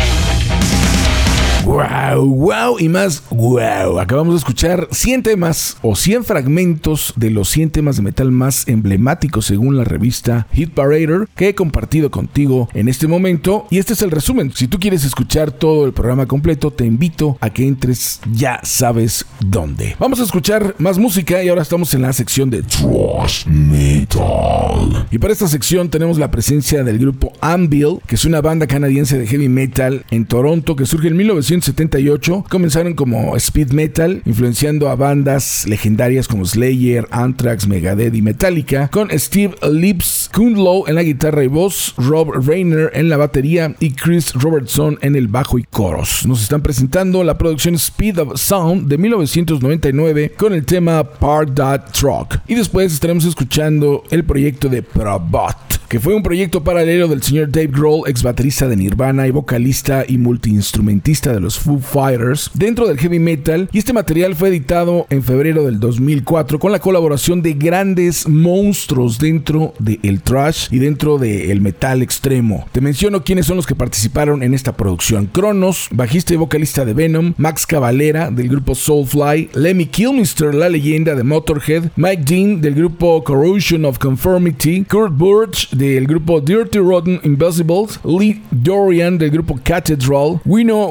Wow, wow y más wow. Acabamos de escuchar 100 temas o 100 fragmentos de los 100 temas de metal más emblemáticos según la revista Hit Parader que he compartido contigo en este momento. Y este es el resumen. Si tú quieres escuchar todo el programa completo, te invito a que entres ya sabes dónde. Vamos a escuchar más música y ahora estamos en la sección de Thrash Metal. Y para esta sección tenemos la presencia del grupo Anvil, que es una banda canadiense de heavy metal en Toronto que surge en 1978. Comenzaron como speed metal, influenciando a bandas legendarias como Slayer, Anthrax, Megadeth y Metallica, con Steve Lips Kundlow en la guitarra y voz, Rob Rayner en la batería y Chris Robertson en el bajo y coros. Nos están presentando la producción Speed of Sound de 1999 con el tema Part That Truck. Y después estaremos escuchando el proyecto de Probot que fue un proyecto paralelo del señor Dave Grohl, ex baterista de Nirvana y vocalista y multiinstrumentista de los Foo Fighters, dentro del heavy metal. Y este material fue editado en febrero del 2004 con la colaboración de grandes monstruos dentro del thrash y dentro del metal extremo. Te menciono quiénes son los que participaron en esta producción: Cronos, bajista y vocalista de Venom, Max Cavalera del grupo Soulfly, Lemmy Kilmister, la leyenda de Motorhead, Mike Dean del grupo Corrosion of Conformity, Kurt Burch del grupo Dirty Rotten Invisibles, Lee Dorian del grupo Cathedral, Wino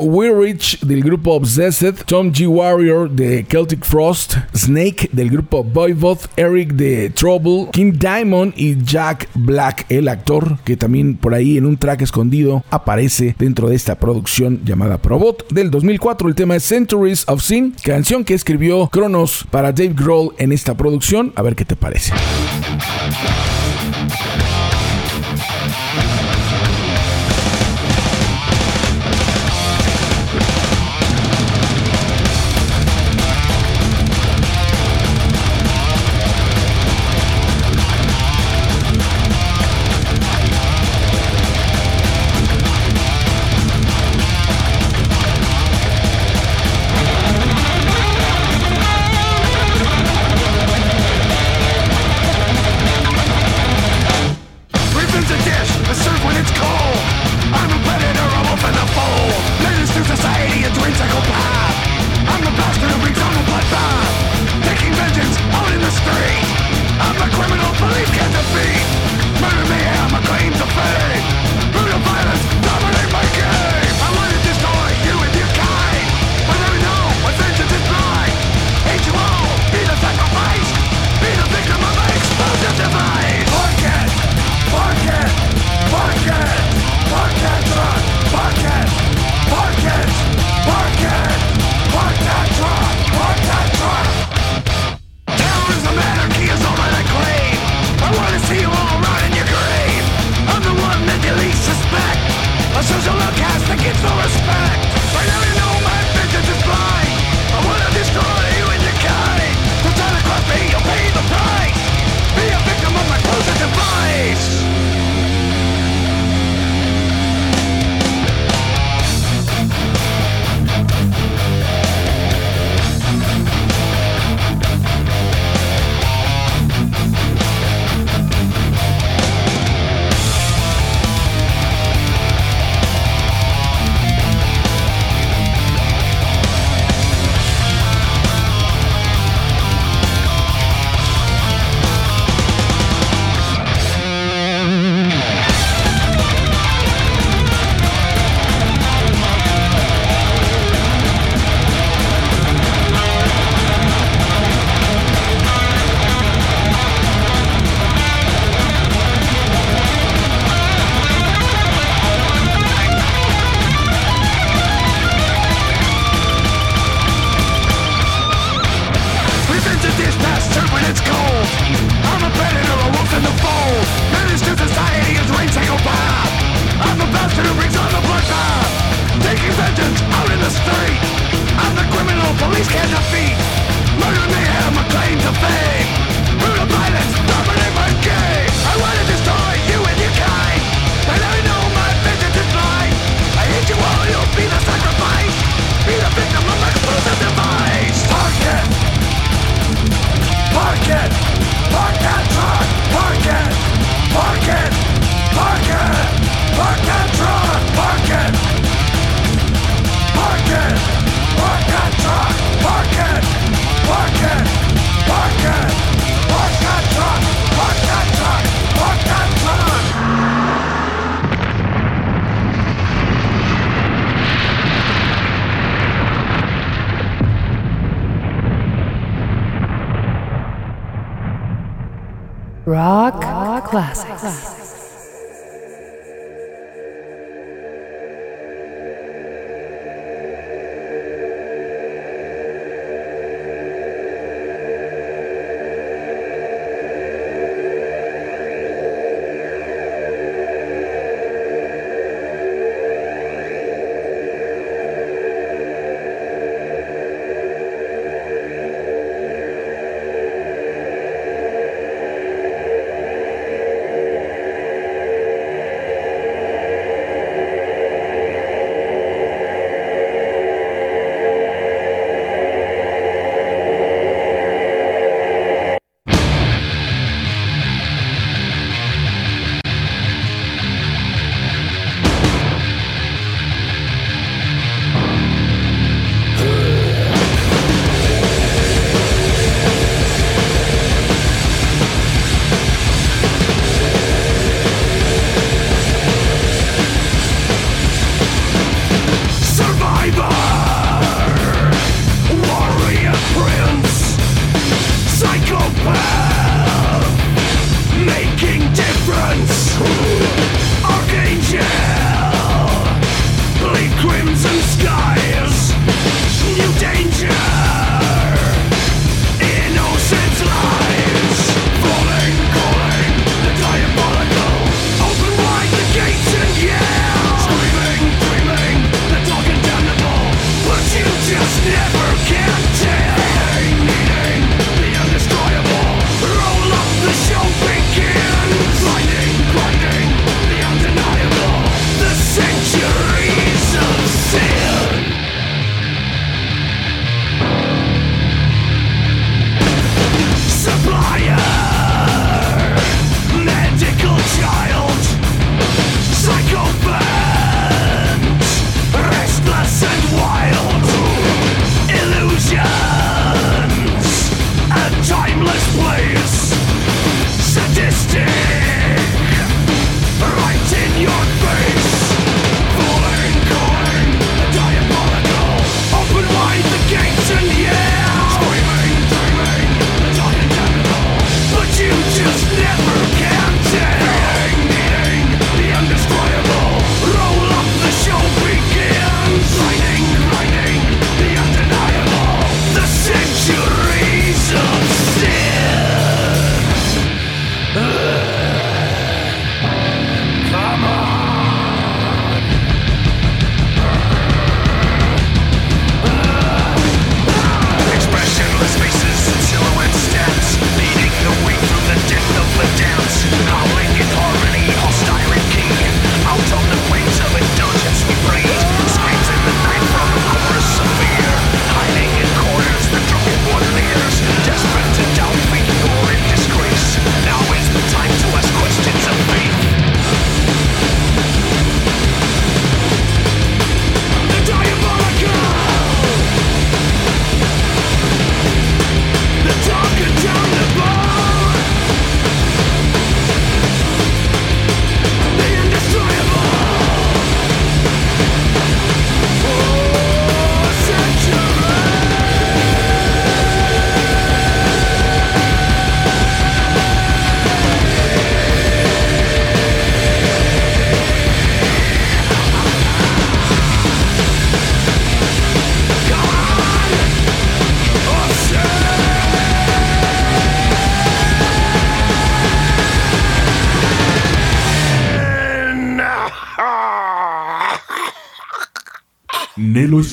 Weirich del grupo Obsessed, Tom G. Warrior de Celtic Frost, Snake del grupo Voivod, Eric de Trouble, King Diamond y Jack Black, el actor que también por ahí en un track escondido aparece dentro de esta producción llamada Probot del 2004. El tema es Centuries of Sin, canción que escribió Cronos para Dave Grohl en esta producción. A ver qué te parece.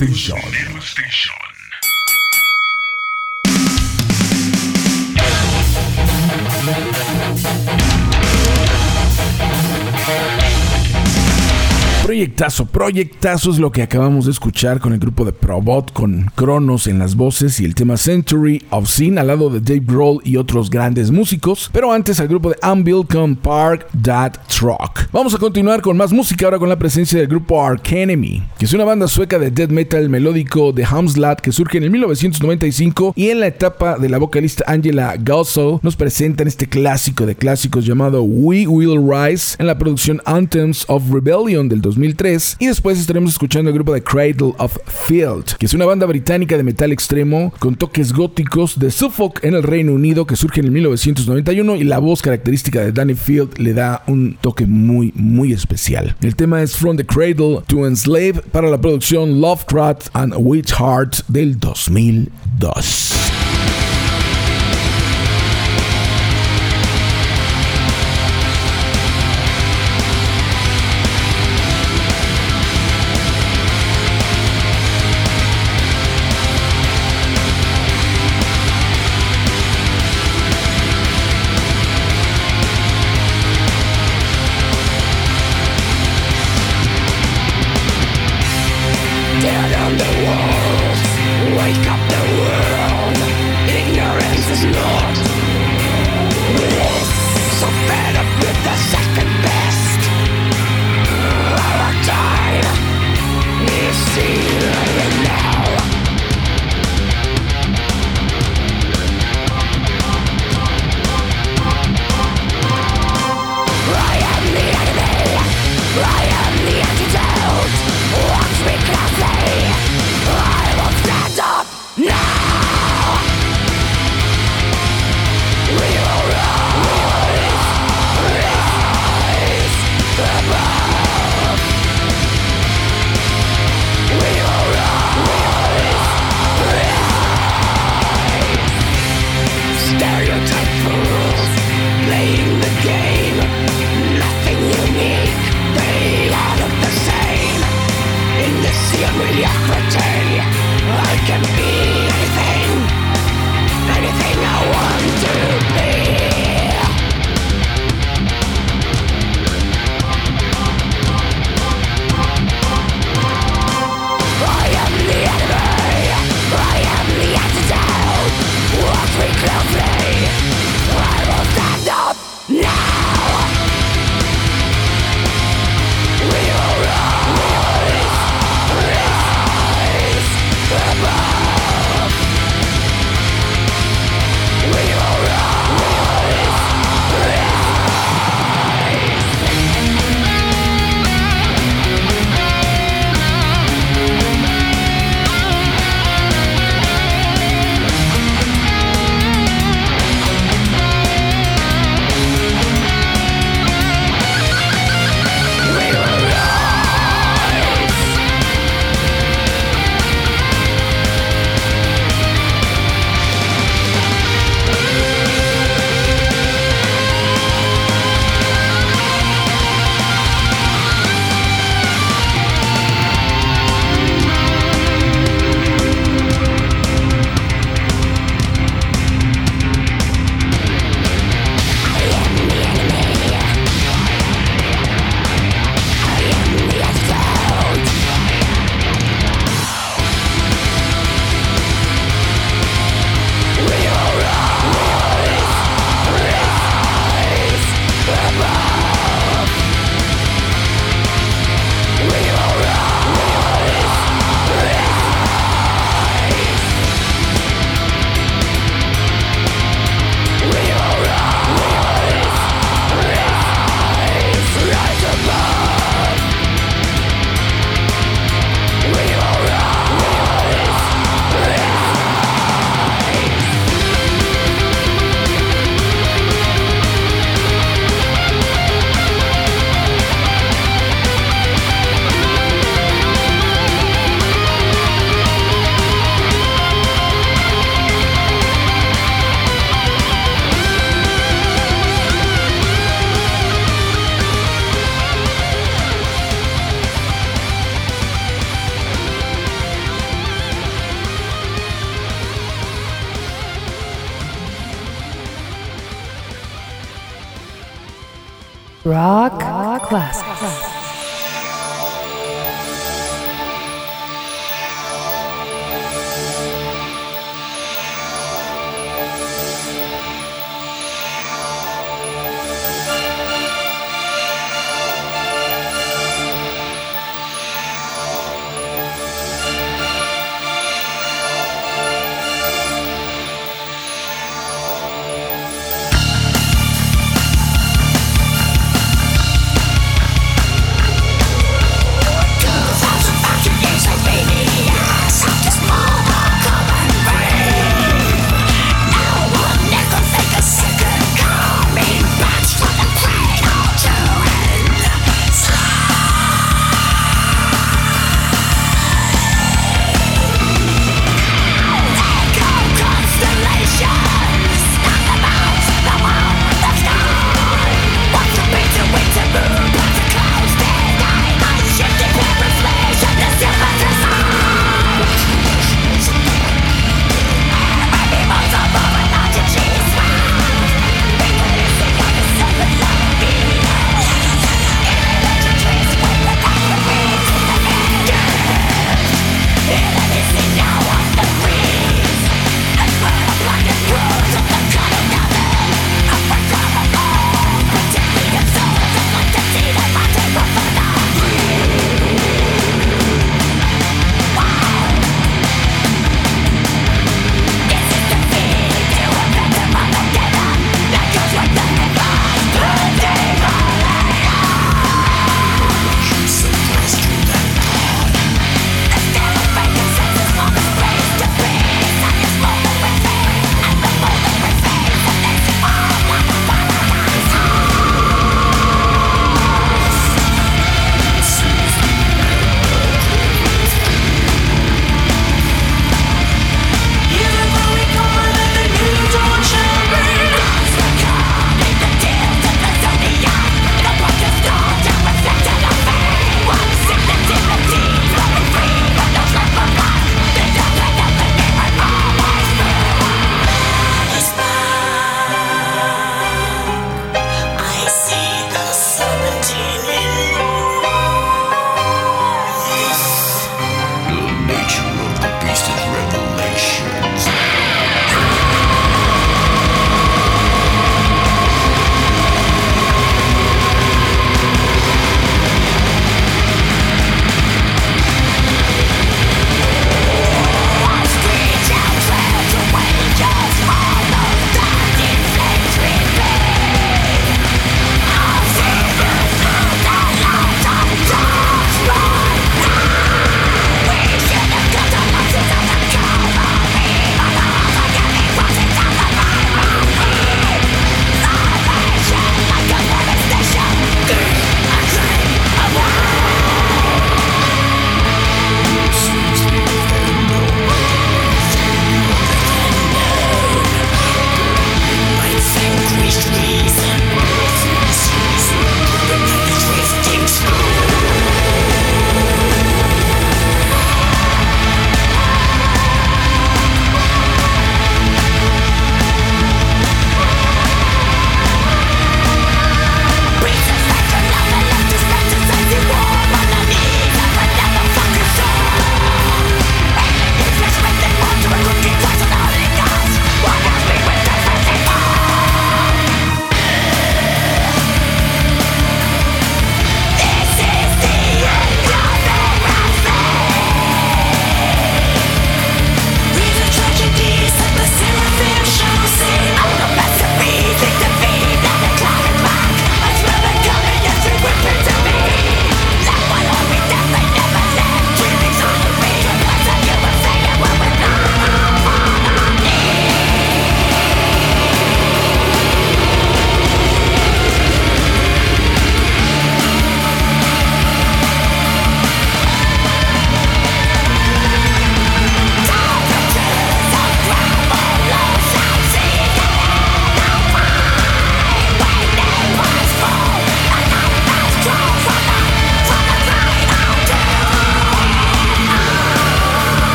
Station. Proyectazo, es lo que acabamos de escuchar con el grupo de Probot, con Cronos en las voces y el tema Century of Sin al lado de Dave Grohl y otros grandes músicos. Pero antes al grupo de Anvil Park That Truck. Vamos a continuar con más música ahora con la presencia del grupo Arcanemy, que es una banda sueca de death metal melódico de Hamslat que surge en el 1995 y en la etapa de la vocalista Angela Gosso nos presentan este clásico de clásicos llamado We Will Rise en la producción Anthems of Rebellion del 2003 y después estaremos escuchando el grupo de Cradle of Field, que es una banda británica de metal extremo con toques góticos de Suffolk en el Reino Unido que surge en el 1991 y la voz característica de Danny Field le da un toque muy muy especial. El tema es From the Cradle to Enslave para la producción Lovecraft and Witch Heart del 2002.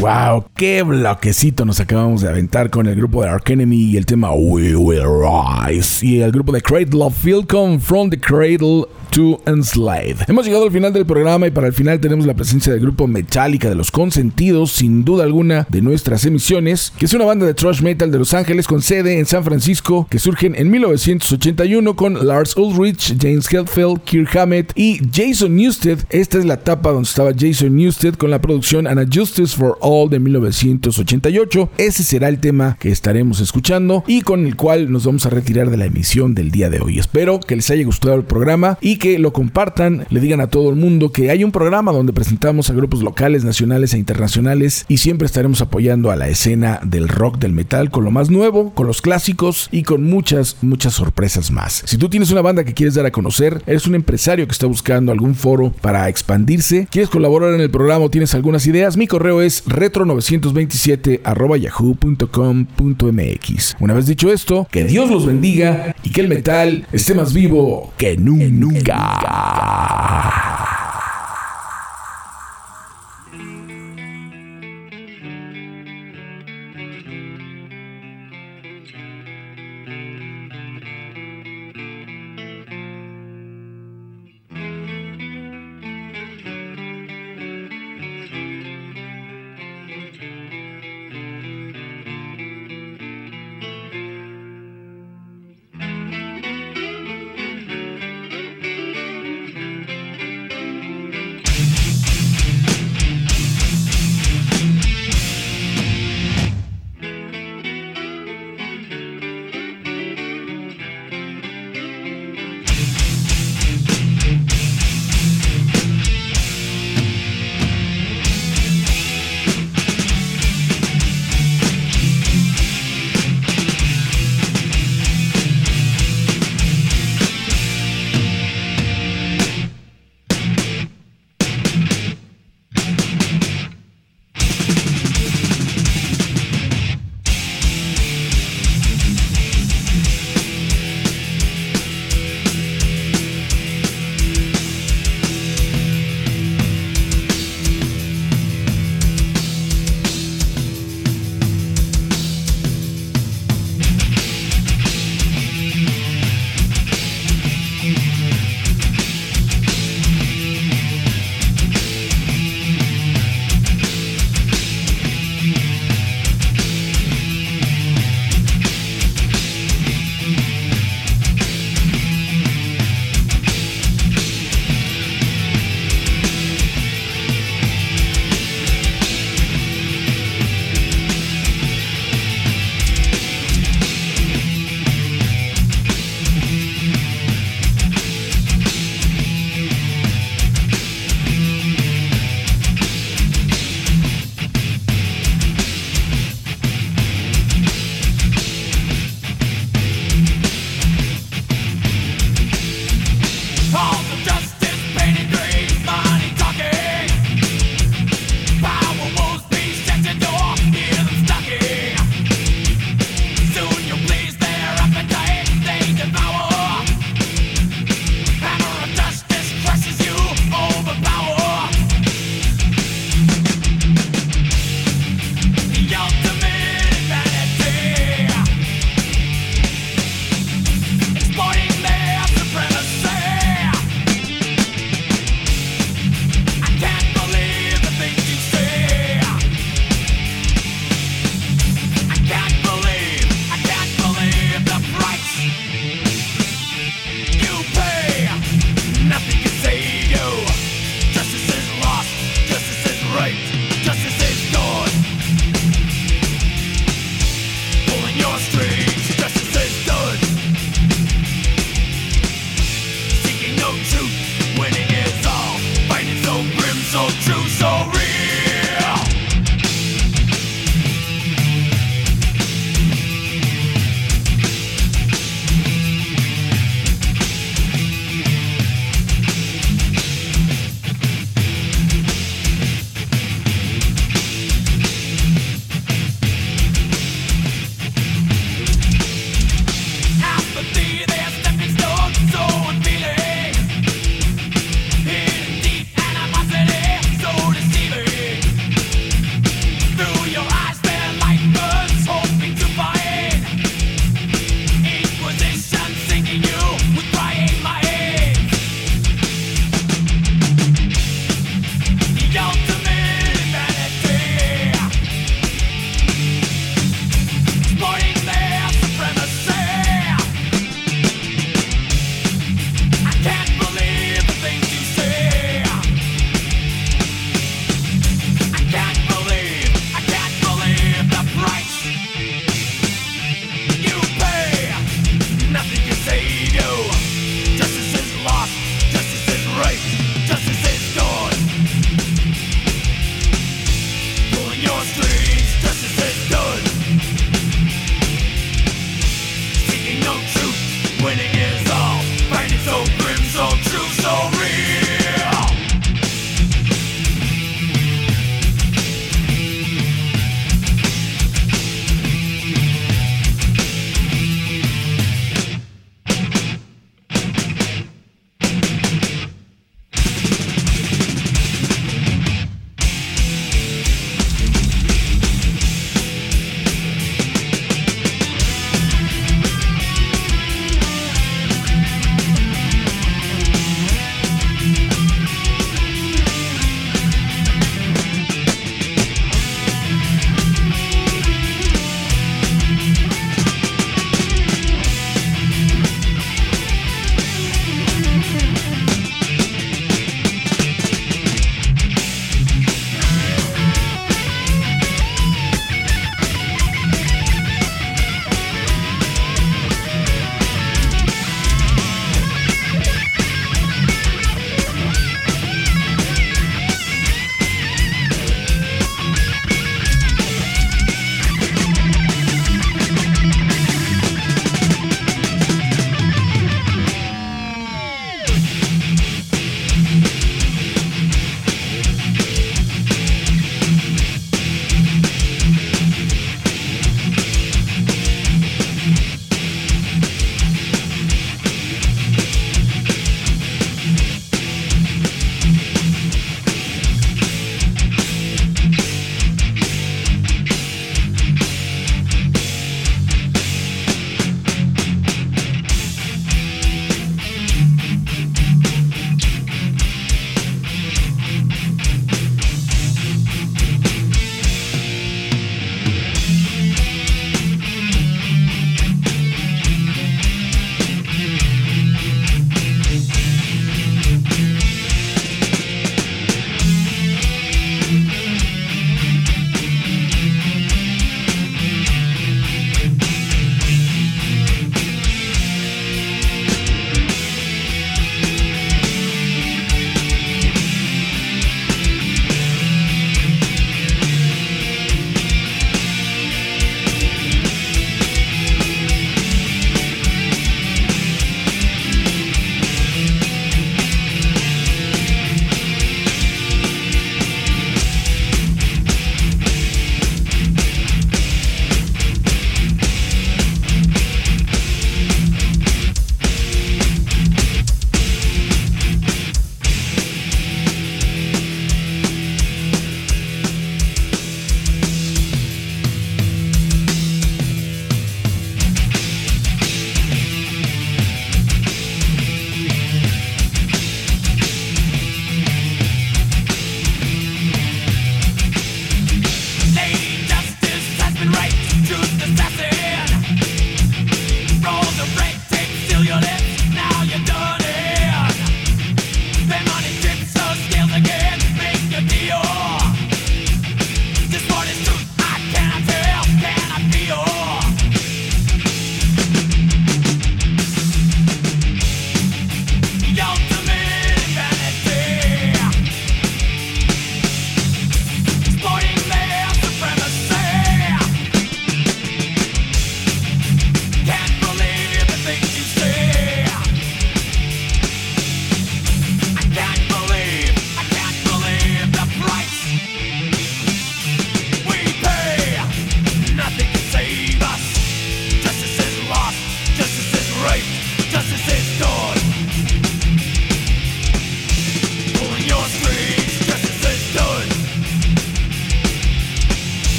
Wow, qué bloquecito nos acabamos de aventar con el grupo de Ark Enemy y el tema We Will Rise. Y el grupo de Cradle of Field From the Cradle to Enslave. Hemos llegado al final del programa y para el final tenemos la presencia del grupo Metallica de los Consentidos, sin duda alguna de nuestras emisiones, que es una banda de thrash metal de Los Ángeles con sede en San Francisco, que surgen en 1981 con Lars Ulrich, James Hetfield, Kirk Hammett y Jason Newsted. Esta es la etapa donde estaba Jason Newsted con la producción Anna Justice for All de 1988. Ese será el tema que estaremos escuchando y con el cual nos vamos a retirar de la emisión del día de hoy. Espero que les haya gustado el programa y que lo compartan, le digan a todo el mundo que hay un programa donde presentamos a grupos locales, nacionales e internacionales y siempre estaremos apoyando a la escena del rock, del metal, con lo más nuevo, con los clásicos y con muchas, muchas sorpresas más. Si tú tienes una banda que quieres dar a conocer, eres un empresario que está buscando algún foro para expandirse, quieres colaborar en el programa o tienes algunas ideas, mi correo es retro927 yahoo.com.mx. Una vez dicho esto, que Dios los bendiga y que el metal esté más vivo que nunca. El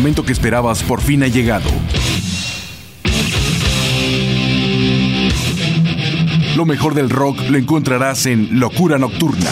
momento que esperabas por fin ha llegado. Lo mejor del rock lo encontrarás en Locura Nocturna.